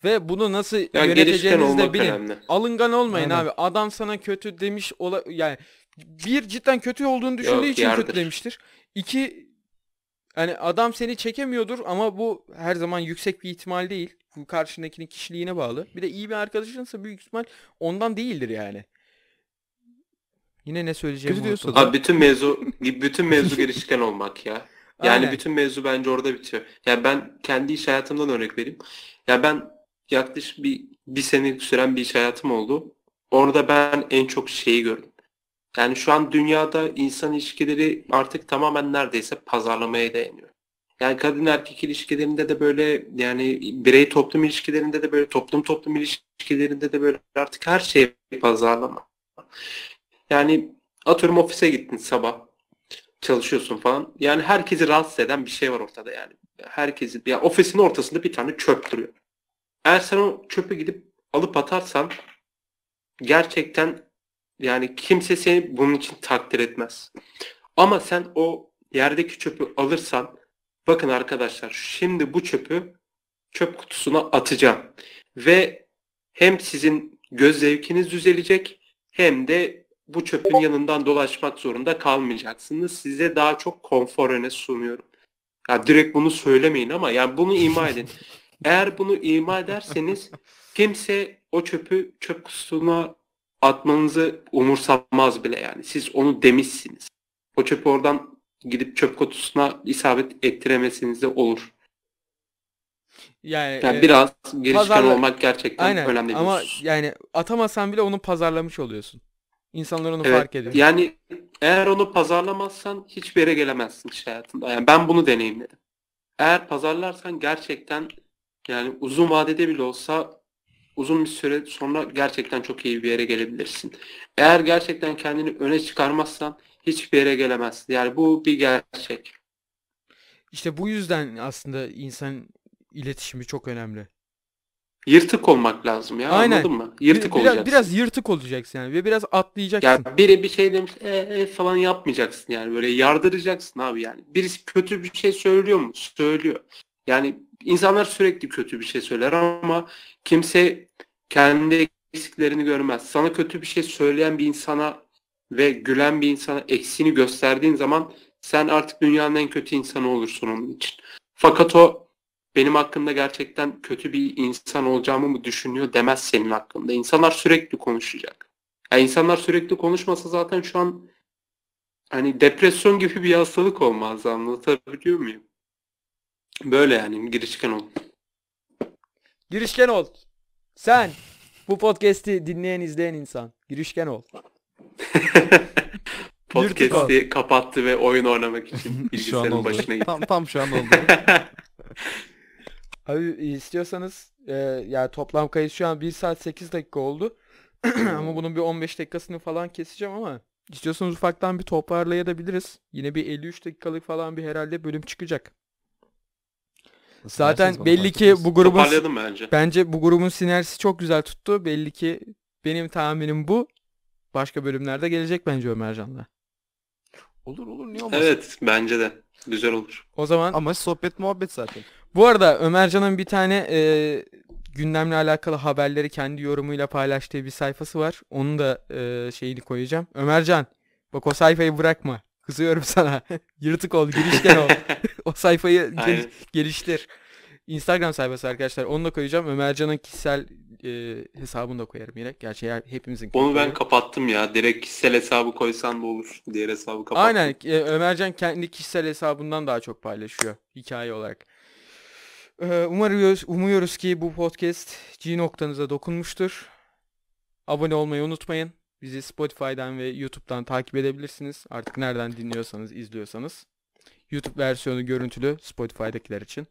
Ve bunu nasıl Yani yöneteceğinizi de bilin. önemli. Alıngan olmayın Aynen. abi. Adam sana kötü demiş ola yani bir cidden kötü olduğunu düşündüğü Yok, için kötü yardır. demiştir. İki hani adam seni çekemiyordur ama bu her zaman yüksek bir ihtimal değil. Bu karşındakinin kişiliğine bağlı. Bir de iyi bir arkadaşınsa büyük ihtimal ondan değildir yani. Yine ne söyleyeceğimi unuttum. Abi bütün mevzu bütün mevzu gelişken olmak ya. Yani Aynen. bütün mevzu bence orada bitiyor. Ya ben kendi iş hayatımdan örnek vereyim. Ya ben yaklaşık bir bir sene süren bir iş hayatım oldu. Orada ben en çok şeyi gördüm. Yani şu an dünyada insan ilişkileri artık tamamen neredeyse pazarlamaya dayanıyor. Yani kadın erkek ilişkilerinde de böyle yani birey toplum ilişkilerinde de böyle toplum toplum ilişkilerinde de böyle artık her şey pazarlama. Yani atıyorum ofise gittin sabah çalışıyorsun falan. Yani herkesi rahatsız eden bir şey var ortada yani. Herkesin ya ofisin ortasında bir tane çöp duruyor. Eğer sen o çöpü gidip alıp atarsan gerçekten yani kimse seni bunun için takdir etmez. Ama sen o yerdeki çöpü alırsan bakın arkadaşlar şimdi bu çöpü çöp kutusuna atacağım. Ve hem sizin göz zevkiniz düzelecek hem de bu çöpün yanından dolaşmak zorunda kalmayacaksınız. Size daha çok konfor öne sunuyorum. Ya direkt bunu söylemeyin ama yani bunu ima edin. Eğer bunu ima ederseniz kimse o çöpü çöp kutusuna atmanızı umursamaz bile yani. Siz onu demişsiniz. O çöpü oradan gidip çöp kutusuna isabet ettiremesiniz de olur. Yani, Yani e, biraz girişken pazarla- olmak gerçekten aynen önemli bir ama husus. yani atamasan bile onu pazarlamış oluyorsun. İnsanlar onu Evet, fark ediyor. Yani eğer onu pazarlamazsan hiçbir yere gelemezsin iş hayatında. Yani ben bunu deneyimledim. Eğer pazarlarsan gerçekten yani uzun vadede bile olsa uzun bir süre sonra gerçekten çok iyi bir yere gelebilirsin. Eğer gerçekten kendini öne çıkarmazsan hiçbir yere gelemezsin. Yani bu bir gerçek. İşte bu yüzden aslında insan iletişimi çok önemli. Yırtık olmak lazım ya Aynen. anladın mı? Yırtık biraz, olacaksın. biraz yırtık olacaksın yani ve biraz atlayacaksın. Yani biri bir şey demiş e, e falan yapmayacaksın yani böyle yardıracaksın abi yani. Birisi kötü bir şey söylüyor mu? Söylüyor. Yani insanlar sürekli kötü bir şey söyler ama kimse kendi eksiklerini görmez. Sana kötü bir şey söyleyen bir insana ve gülen bir insana eksiğini gösterdiğin zaman sen artık dünyanın en kötü insanı olursun onun için. Fakat o benim hakkında gerçekten kötü bir insan olacağımı mı düşünüyor demez senin hakkında. İnsanlar sürekli konuşacak. Ya insanlar sürekli konuşmasa zaten şu an hani depresyon gibi bir hastalık olmaz anlatabiliyor muyum? Böyle yani girişken ol. Girişken ol. Sen bu podcast'i dinleyen izleyen insan. Girişken ol. Podcast'i kapattı ve oyun oynamak için Şu an bilgisayarın başına gitti. Tam tam şu an oldu. Abi istiyorsanız e, yani toplam kayıt şu an 1 saat 8 dakika oldu. ama bunun bir 15 dakikasını falan keseceğim ama istiyorsanız ufaktan bir toparlayabiliriz. Yine bir 53 dakikalık falan bir herhalde bölüm çıkacak. Zaten belli ki bu grubun bence. bence bu grubun sinerjisi çok güzel tuttu. Belli ki benim tahminim bu. Başka bölümlerde gelecek bence Ömercan'la. Olur olur niye olmasın? Evet bence de. Güzel olur. O zaman Ama sohbet muhabbet zaten. Bu arada Ömercan'ın bir tane e, gündemle alakalı haberleri kendi yorumuyla paylaştığı bir sayfası var. Onun da e, şeyini koyacağım. Ömercan bak o sayfayı bırakma. Kızıyorum sana. Yırtık ol, girişken ol. o sayfayı gel- geliştir. Instagram sayfası arkadaşlar. Onu da koyacağım. Ömercan'ın kişisel e, hesabını da koyarım yine. Gerçi hepimizin. Onu ben kapattım ya. Direkt kişisel hesabı koysan da olur. Diğer hesabı kapattım. Aynen. e, Ömercan kendi kişisel hesabından daha çok paylaşıyor hikaye olarak. Ee, Umarız, umuyoruz ki bu podcast G noktanıza dokunmuştur. Abone olmayı unutmayın. Bizi Spotify'dan ve YouTube'dan takip edebilirsiniz. Artık nereden dinliyorsanız, izliyorsanız. YouTube versiyonu görüntülü Spotify'dakiler için.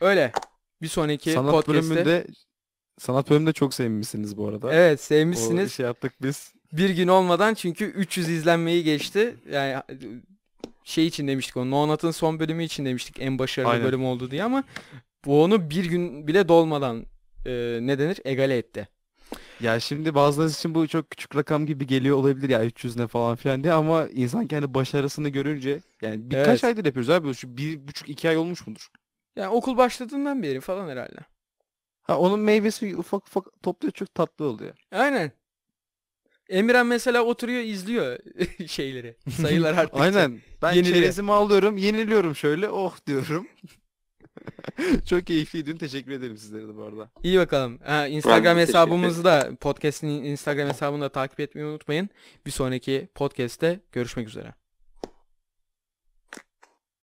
Öyle. Bir sonraki Sanat podcast'te bölümünde sanat bölümünde çok sevmişsiniz bu arada. evet O sevmişsiniz. şey yaptık biz. Bir gün olmadan çünkü 300 izlenmeyi geçti. Yani şey için demiştik o No Nut'ın son bölümü için demiştik en başarılı Aynen. bölüm oldu diye ama bu onu bir gün bile dolmadan e, ne denir egale etti. Ya şimdi bazılarınız için bu çok küçük rakam gibi geliyor olabilir ya 300 ne falan filan diye ama insan kendi başarısını görünce yani birkaç Evet. aydır yapıyoruz abi şu bir buçuk iki ay olmuş mudur? Yani okul başladığından beri falan herhalde. Ha onun meyvesi ufak ufak topluyor çok tatlı oluyor. Aynen. Emirhan mesela oturuyor izliyor şeyleri. Sayılar arttıkça. Aynen. Ben Yeniliyor. çerezimi alıyorum, yeniliyorum şöyle. Oh diyorum. Çok keyifliydi. Teşekkür ederim sizlere de bu arada. İyi bakalım. Ha, Instagram hesabımızı da podcast'in Instagram hesabını da takip etmeyi unutmayın. Bir sonraki podcast'te görüşmek üzere.